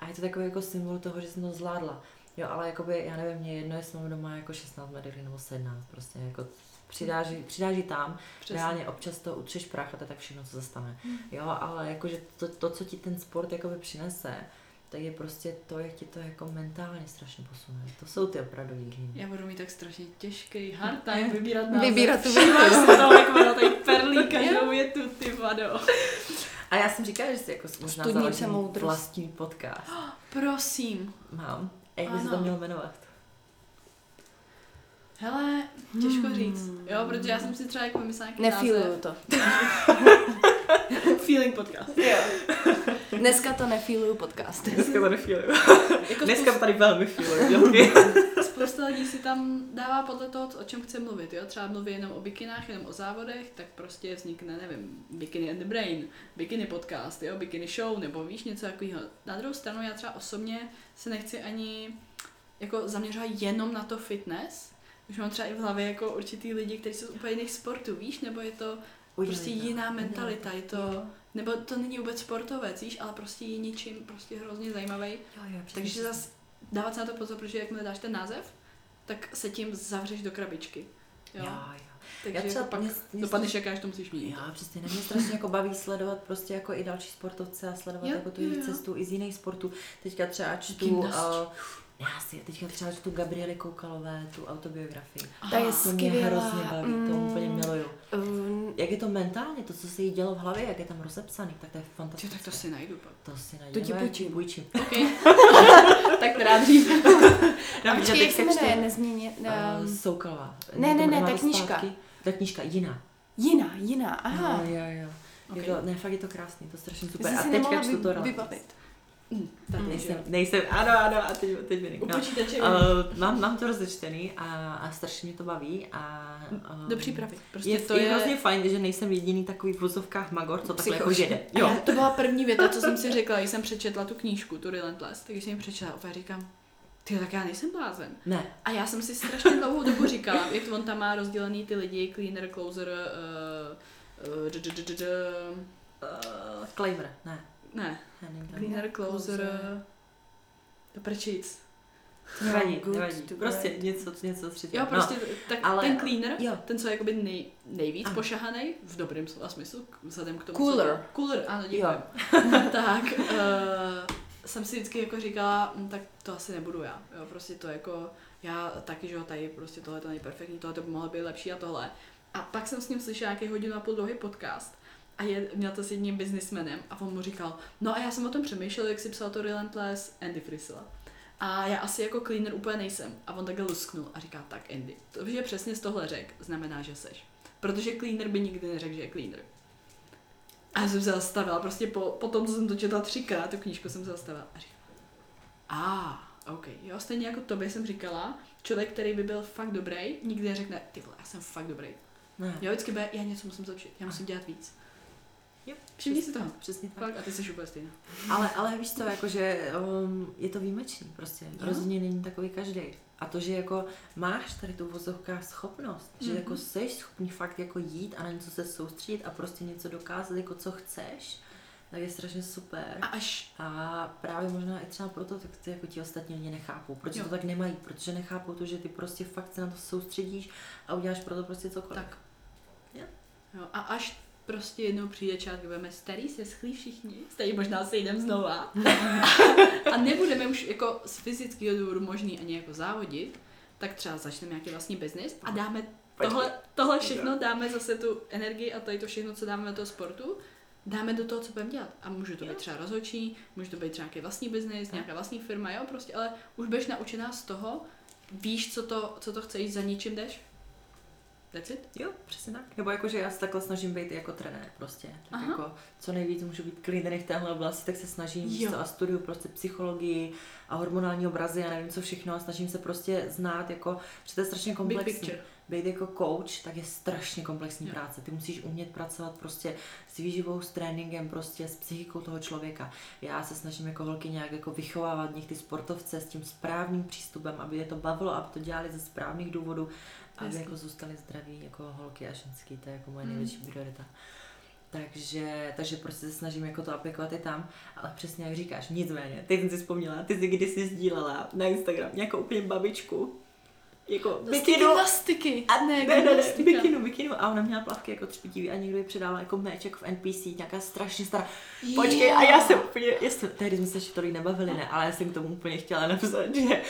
a je to takový jako symbol toho, že jsem to zvládla. Jo, ale jakoby, já nevím, mě je jedno, jestli mám doma jako 16 medailí nebo 17, prostě jako přidáží, přidáží tam, Přesně. reálně občas to utřeš prach a to je tak všechno, co se stane. Jo, ale jakože to, to, co ti ten sport jakoby přinese, tak je prostě to, jak ti to jako mentálně strašně posune. To jsou ty opravdový dny. Já budu mít tak strašně těžký hard time vybírat název. Vybírat tu větu. se to jako na tady perlí, každou je tu, ty vado. A já jsem říkala, že si jako možná založím vlastní podcast. Prosím. Mám. A jak by se to mělo jmenovat? Hele, těžko Hmm. říct. Jo, protože já jsem si třeba jako vymyslela nějaký Nefíluju to. Feeling podcast. Jo. Dneska to nefíluju podcast. Dneska to nefiluju. Jako Dneska spousta, tady velmi filuju. spousta lidí si tam dává podle toho, o čem chce mluvit. Jo? Třeba mluví jenom o bikinách, jenom o závodech, tak prostě vznikne, nevím, Bikini and the Brain, Bikini podcast, jo? Bikini show, nebo víš něco takového. Na druhou stranu já třeba osobně se nechci ani jako zaměřovat jenom na to fitness, už mám třeba i v hlavě jako určitý lidi, kteří jsou z úplně jiných sportů, víš, nebo je to prostě jiná mentalita, je to, nebo to není vůbec sportovec, víš, ale prostě je něčím prostě hrozně zajímavý. Jo, jo, Takže zase dávat se na to pozor, protože jakmile dáš ten název, tak se tím zavřeš do krabičky. Jo. Jo, jo. Takže Já třeba jako pak mě- mě- dopadneš, jaká to musíš mít. Já přesně, mě strašně jako baví sledovat prostě jako i další sportovce a sledovat Jo, jako tu jejich cestu i z jiných sportů. Teďka třeba čtu, uh, já si teďka třeba čtu Gabriely Koukalové, tu autobiografii. Ta je To mě hrozně baví, to Mm. úplně miluju. Um, Jak je to mentálně, to, co se jí dělo v hlavě, jak je tam rozepsaný, tak to je fantastické. tak to si najdu pak. To si najde. To ti půjčím. půjčím. Okay. tak teda dřív. a Já počkej, jak se jmenuje, čtu, nezměně, uh, um, Soukalová. Ne, ne, ne, ta knížka. Ta knížka, jiná. jiná, jiná, aha. Jo, jo, jo. Okay. Je to, ne, fakt je to krásný, to je strašně super. A si teďka čtu to rád. vybavit. Mm, tak Mm. Nejsem, nejsem, ano, ano, a teď, teď mi no. Uh, mám, mám to rozečtený a, a strašně mě to baví a... Um, do přípravy. Prostě je, to je, je... hrozně fajn, že nejsem jediný takový v vozovkách magor, co takhle jako žede. A Jo. to byla první věta, co jsem si řekla, když jsem přečetla tu knížku, tu Relentless, tak když jsem ji přečetla, opět říkám, ty tak já nejsem blázen. Ne, A já jsem si strašně dlouhou dobu říkala, jak on tam má rozdělený ty lidi, cleaner, closer, uh, uh, d- d- d- d- d- uh, Claimer, ne. Ne, cleaner, closer, to prčic. Nevadí, nevadí. to Prostě great. něco, něco třetího. Jo, prostě tak ale- ten cleaner, Jo. ten, co je jakoby nej, nejvíc Ano. pošahaný, v dobrém slova smyslu, vzhledem k tomu, Cooler. Co, cooler, ano, děkuji. Jo. tak uh, jsem si vždycky jako říkala, hm, tak to asi nebudu já. Jo, prostě to jako, já taky, že jo, tady prostě tohle to není perfektní, tohle to by mohlo být lepší a tohle. A pak jsem s ním slyšela nějaký hodinu a půl dlouhý podcast a je, měl to s jedním biznismenem a on mu říkal, no a já jsem o tom přemýšlel, jak si psal to Relentless Andy Frisella. A já asi jako cleaner úplně nejsem. A on takhle lusknul a říká, tak Andy, to, že přesně z tohle řek, znamená, že seš. Protože cleaner by nikdy neřekl, že je cleaner. A já jsem se zastavila, prostě po, po tom, co jsem to četla třikrát, tu knížku jsem se zastavila a říkala, a, ah, ok, jo, stejně jako tobě jsem říkala, člověk, který by byl fakt dobrý, nikdy neřekne, ty vole, já jsem fakt dobrý. Ne. Jo, vždycky bude, já něco musím zlepšit, já musím dělat víc. Jo, Všimni si toho. Přesně tak. Fakt, a ty jsi úplně stejná. Ale, ale víš co, jakože um, je to výjimečný prostě. Jo. Rozhodně není takový každý. A to, že jako máš tady tu vozovká schopnost, že Mhm. jako jsi schopný fakt jako jít a na něco se soustředit a prostě něco dokázat, jako co chceš, tak je strašně super. A až, A právě možná i třeba proto tak ty jako ti ostatní lidi nechápou, Jo. to tak nemají, protože nechápou to, že ty prostě fakt se na to soustředíš a uděláš pro to prostě cokoliv. tak. Jo. Jo, a až prostě jednou přijde čas, kdy budeme starý, se schlí všichni, stejně možná se jdem znova. a nebudeme už jako z fyzického důvodu možný ani jako závodit, tak třeba začneme nějaký vlastní biznis a dáme tohle, tohle všechno, dáme zase tu energii a tady to všechno, co dáme do toho sportu, dáme do toho, co budeme dělat. A může to být třeba rozhodčí, může to být třeba nějaký vlastní biznis, nějaká vlastní firma, jo, prostě, ale už budeš naučená z toho, víš, co to, co to chceš, za ničím jdeš. That's it? Jo, přesně tak. Nebo jako, že já se takhle snažím být jako trenér prostě. Tak Aha. jako, co nejvíc můžu být cleanery v téhle oblasti, tak se snažím Jo. a studuju prostě psychologii a hormonální obrazy a nevím co všechno a snažím se prostě znát jako, že to je strašně komplexní. Být jako coach, tak je strašně komplexní Jo. práce. Ty musíš umět pracovat prostě s výživou, s tréninkem, prostě s psychikou toho člověka. Já se snažím jako holky nějak jako vychovávat v nich ty sportovce s tím správným přístupem, aby je to bavilo, aby to dělali ze správných důvodů, aby jako zůstali zdraví jako holky a ženský, to je jako moje Mm. největší priorita. Takže, takže prostě se snažím jako to aplikovat i tam, ale přesně jak říkáš, nicméně, teď jsem si vzpomněla, ty jsi kdysi sdílela na Instagram nějakou úplně babičku, jako Z ty gymnastiky. a ne, ne, ne, ne, bikinu, bikinu a ona měla plavky jako třpitivý a někdo ji předával jako meč jako v NPC, nějaká strašně stará. Počkej, a já jsem úplně, já jsem, tehdy jsme se ještě tolik nebavili, ne, ale já jsem k tomu úplně chtěla napsat, že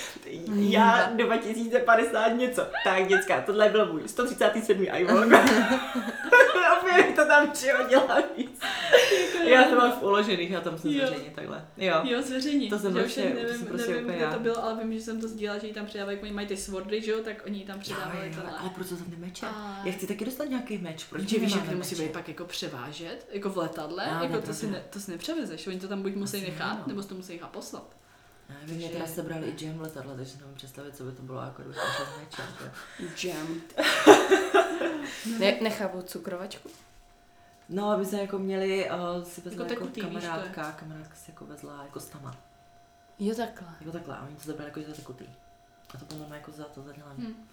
já 2050 něco. Tak děcka, tohle byl můj 137. iPhone. Opět to tam přihodila víc. Já to mám v uložených, já tam jsem Jo. zveřejně takhle. Jo. Jo, zveřejní. To jsem že prostě- už to nevím, jsem prostě nevím úplně kde já. to bylo, ale vím, že jsem to sdílela, že jí tam přidávají, oni mají ty swordy, že jo, tak oni jí tam Jo, přidávali jo, tohle. ale proč to tam ty meče? A- Já chci taky dostat nějaký meč, proč Že víš, jak nemáme to musí meče? být pak jako převážet, jako v letadle, No, jako to si, ne, to si nepřevezeš, oni to tam buď musí nechat, nebo si to musí nechat poslat. Vím, mě Že- teda sebrali i jam letadla, takže si nemůžu představit, co by to bylo jako mečem. že? Jam. ne, nechápu cukrovačku. No, aby jsme jako měli, uh, si vezla Jako jako, tekutý, víš, kamarádka, kamarádka si jako vezla jako stama. Jo, takhle. Jako takhle, a oni to zabrali jako, že to je tekutý. A to bylo normálně jako za to zadělané. Hm.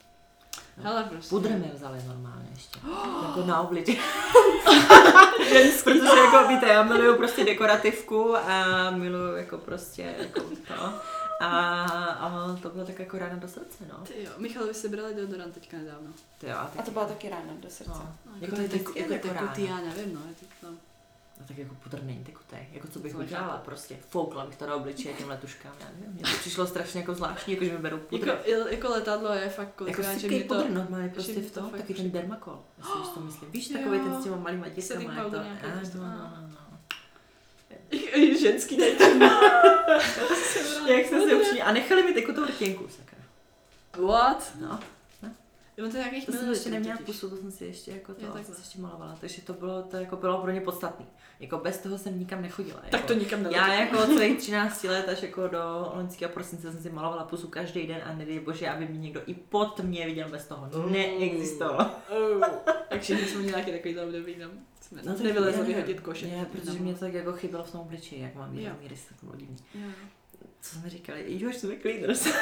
No. Ale prostě. Pudr mi vzali normálně ještě. jako na obličej. Protože jako víte, já miluju prostě dekorativku a miluju jako prostě jako to. A, a to bylo tak jako rána do srdce, no. Ty jo, Michal, vy jste brali deodorant teďka nedávno. Ty jo, a, A to byla taky rána do srdce. No. No, Jako, jako, jako, to jako, jako, jako, jako tekutý, já nevím, no. Je to, no. No tak jako pudr není tekutý. Jako co bych To udělala prostě. Foukla bych to na obličeje těm letuškám, já nevím. Mně to přišlo strašně jako zvláštní, jako že mi berou pudr. Jako, jako letadlo je fakt Jako kolikrát, že mě to... pudr normálně že prostě v to tom, taky ten dermakol, jestli víš, co myslím. Víš, takový ten s těma malýma dětkama, Setting jak to... Ženský dejte. Jak jste se upřímně... A nechali mi tekutou rtěnku, sakra. What? No, Jo, to nějakých to jsem ještě neměla pusu, to jsem si ještě jako to, jsem ještě malovala, takže to bylo, to jako bylo pro mě podstatný. Jako bez toho jsem nikam nechodila. Tak jako. to nikam neletí. Já jako od svých 13 let až jako do loňského prosince jsem si malovala pusu každý den a nedej bože, aby mi někdo i pod mě viděl bez toho. Mm. Neexistovalo. Oh. Takže jsme měli nějaký takový období, tam jsme No to já nevím. vyhodit koše. Ne, protože mě to tak jako chybělo v tom obličeji, jak mám Jo. míry, tak divný. Co jsme říkali? Jo, jsme cleaners.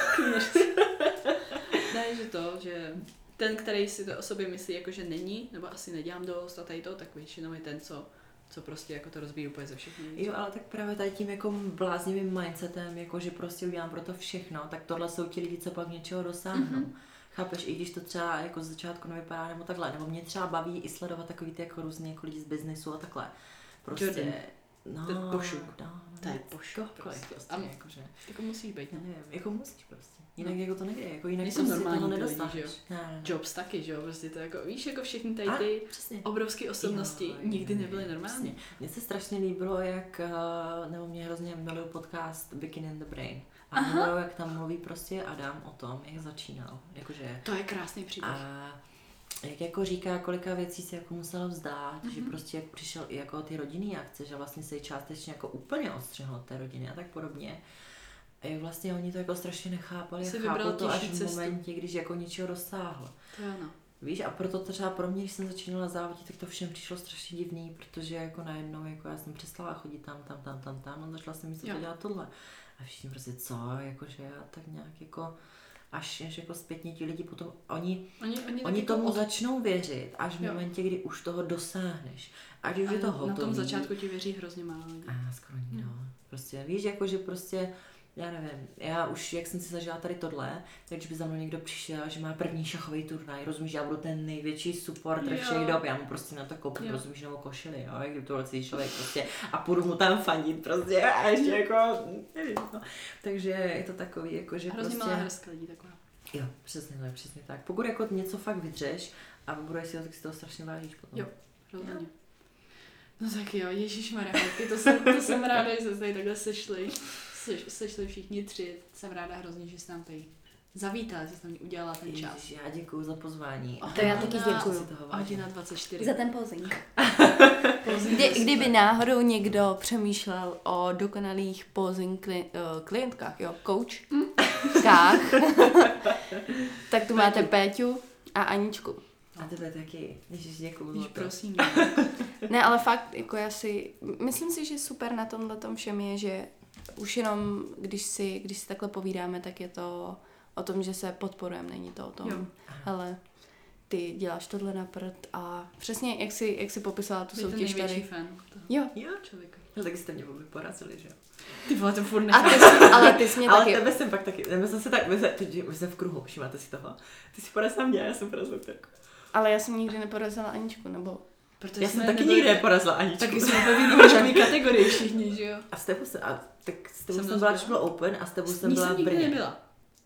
Ne, že to, že ten, který si to o sobě myslí, jako že není, nebo asi nedělám dost a tady to, tak většinou je ten, co, co prostě jako to rozbíjí úplně ze všech nejvíc. Jo, ale tak právě tady tím jako bláznivým mindsetem, jako že prostě udělám pro to všechno, tak tohle jsou ti lidi, co pak něčeho dosáhnou. Mhm. Chápeš, i když to třeba jako z začátku nevypadá nebo takhle, nebo mě třeba baví i sledovat takový ty jako různý jako lidi z biznesu a takhle. Prostě, Jordan. no, To je pošuk. No, no, To je no, pošuk prostě. prostě, A- jakože, Jako musí být, no. nevím, jako musíš prostě. Jinak jako to nejde, jako jinak Nejsou prostě normální ty lidi, že jo? Ne, ne, ne. Jobs taky, že jo, prostě to jako, víš, jako všechny tady ty obrovské osobnosti Jo, nikdy nebyly normální. Mně se strašně líbilo, jak, eh, nebo mě hrozně miluju podcast Bikini in the Brain. A miluju, jak tam mluví prostě Adam o tom, jak začínal. Jakože, To je krásný příběh. a jak jako říká, kolika věcí si jako musel vzdát, mm-hmm. že Mhm. prostě jak přišel i jako ty rodinný akce, že vlastně se jí částečně jako úplně odstřihl od té rodiny a tak podobně. A jak vlastně oni to jako strašně nechápali vybral chápou to až těžší v cestu. momentě, když jako něčeho dosáhl. To jo, no. Víš, a proto třeba pro mě, když jsem začínala závodit, tak to všem přišlo strašně divný, protože jako najednou, jako já jsem přestala chodit tam, tam, tam, tam, tam, a začala jsem místo to dělat tohle. A všichni prostě co, jakože já tak nějak jako, až, až jako zpětně ti lidi potom, oni, Oni, oni, oni tak tomu jako začnou věřit, až v Jo. momentě, kdy už toho dosáhneš. Ať už je to hotový. Na tom začátku ti věří hrozně málo lidí. A skoro nikdo. Prostě víš, jako že prostě, já nevím, já už, jak jsem si zažila tady tohle, tak když by za mnou někdo přišel, že má první šachový turnaj, rozumíš, já budu ten největší supporter všech dob, já mu prostě na to koupím, Jo. rozumíš, novou košili, jo, jak kdyby to byl celý člověk prostě a půjdu mu tam fandit prostě a ještě jako, nevím, no. Takže je to takový, jako že Hrozně prostě, malá hrstka lidí taková. jo, přesně tak, přesně tak. Pokud jako něco fakt vydřeš a vybuduješ si to, tak si toho strašně vážíš potom. Jo. Rozhodně. No tak jo, Ježíš holky, to jsem, to jsem ráda, že se tady takhle sešli. Seš, sešli všichni tři. Jsem ráda hrozně, že jsi nám tady zavítala, že jsi tam udělala ten čas. Ježiš, já děkuju za pozvání. To já taky vážím. Hodina 24. Za ten posing. Posing Kdy, kdyby náhodou někdo přemýšlel o dokonalých posing kli, uh, klientkách, jo, coach, kách, tak tu máte Péťu a Aničku. A tebe taky. Ježiš, děkuju. To. prosím. Ne, ale fakt, jako já si, myslím si, že super na tomhle tom všem je, že už jenom, když si, když si takhle povídáme, tak je to o tom, že se podporujeme, není to o tom, Jo. ale ty děláš tohle na prd a přesně, jak si, jak si popisala tu Jsi soutěž největší tady. fan toho Jo, Jo, člověka. no tak jste mě vůbec porazili, že jo. Ty vole, to furt a ty jsi, ale ty jsi mě Ale taky, tebe jsem pak taky, my jsme se tak, my jsme, teď, my jsme v kruhu, všimáte si toho. Ty si porazila mě, já jsem porazila Terku. ale já jsem nikdy neporazila Aničku, nebo Protože Já jsem taky nebyli- nikdy neporazila Aničku. Taky jsme ve výnožkový kategorii všichni, že jo? A s tebou jsem, a tak s tebou Jsem jsem, byla, když bylo open a s tebou jsem byla jsem v nikdy Brně. nebyla.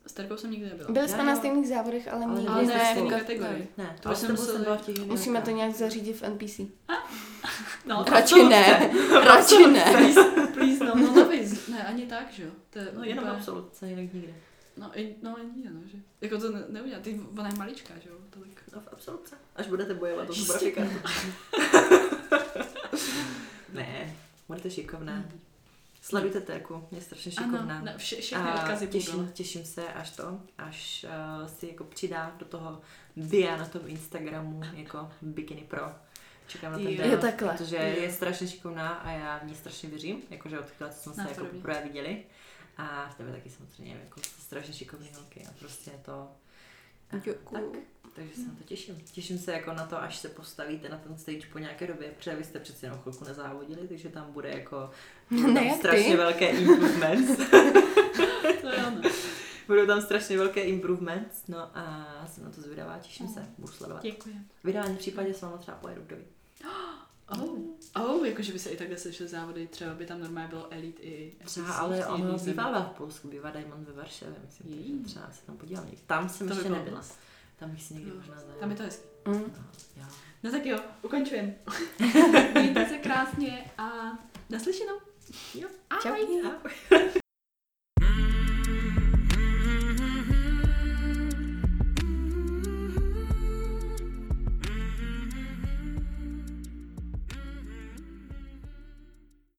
S Terkou jsem nikdy nebyla. byli jsme na stejných závodech, ale Ale nikdy Ale ne ne, v stejné kategorii. Ne, To ale jsem byla v těch Musíme to nějak zařídit v NPC. No, Radši ne, radši ne. Please, please, no, no, navíc. Ne, ani tak, že jo? To je No jenom úplně- absolutce, jinak nikde. No, i, no, ani no, že? Jako to ne, neudělá, ty, ona je maličká, že jo? Tolik. No v absolutce. Až budete bojovat o tu ne, budete šikovná. Sledujte Terku, je strašně šikovná. Ano, vše, všechny A odkazy těším, těším se, až to, až uh, si jako přidá do toho dia na tom Instagramu jako Bikini Pro. Čekám na ten den, takhle. protože Jo. je strašně šikovná a já v ní strašně věřím, jakože od chvíle, co jsme se jako poprvé viděli. A v tebe taky samozřejmě, jako strašně šikovný holky a prostě je to... Děkuju. Tak, takže se na to těším. Těším se jako na to, až se postavíte na ten stage po nějaké době, protože vy jste přeci jenom chvilku nezávodili, takže tam bude jako Ne tam strašně ty. velké improvements. To je ono. Budou tam strašně velké improvements, no a jsem na to zvědavá, těším se, budu sledovat. Děkuji. V ideálním případě s váma třeba pojedu, ví. Oh. Oh, jakože by se i takhle sešly závody, třeba by tam normálně bylo Elite i Třeba, ale ono jedné zemi. bývá v Polsku, bývá Diamond ve Varšavě, myslím, Jej. takže třeba se tam podívám. Tam jsem To by ještě bylo nebyla. Tam bych si někdy No, možná zajela. Tam je to hezký. Mm. No, jo. No tak jo, ukončujem. Mějte se krásně a naslyšenou. Jo. Ahoj. Čau. Ahoj.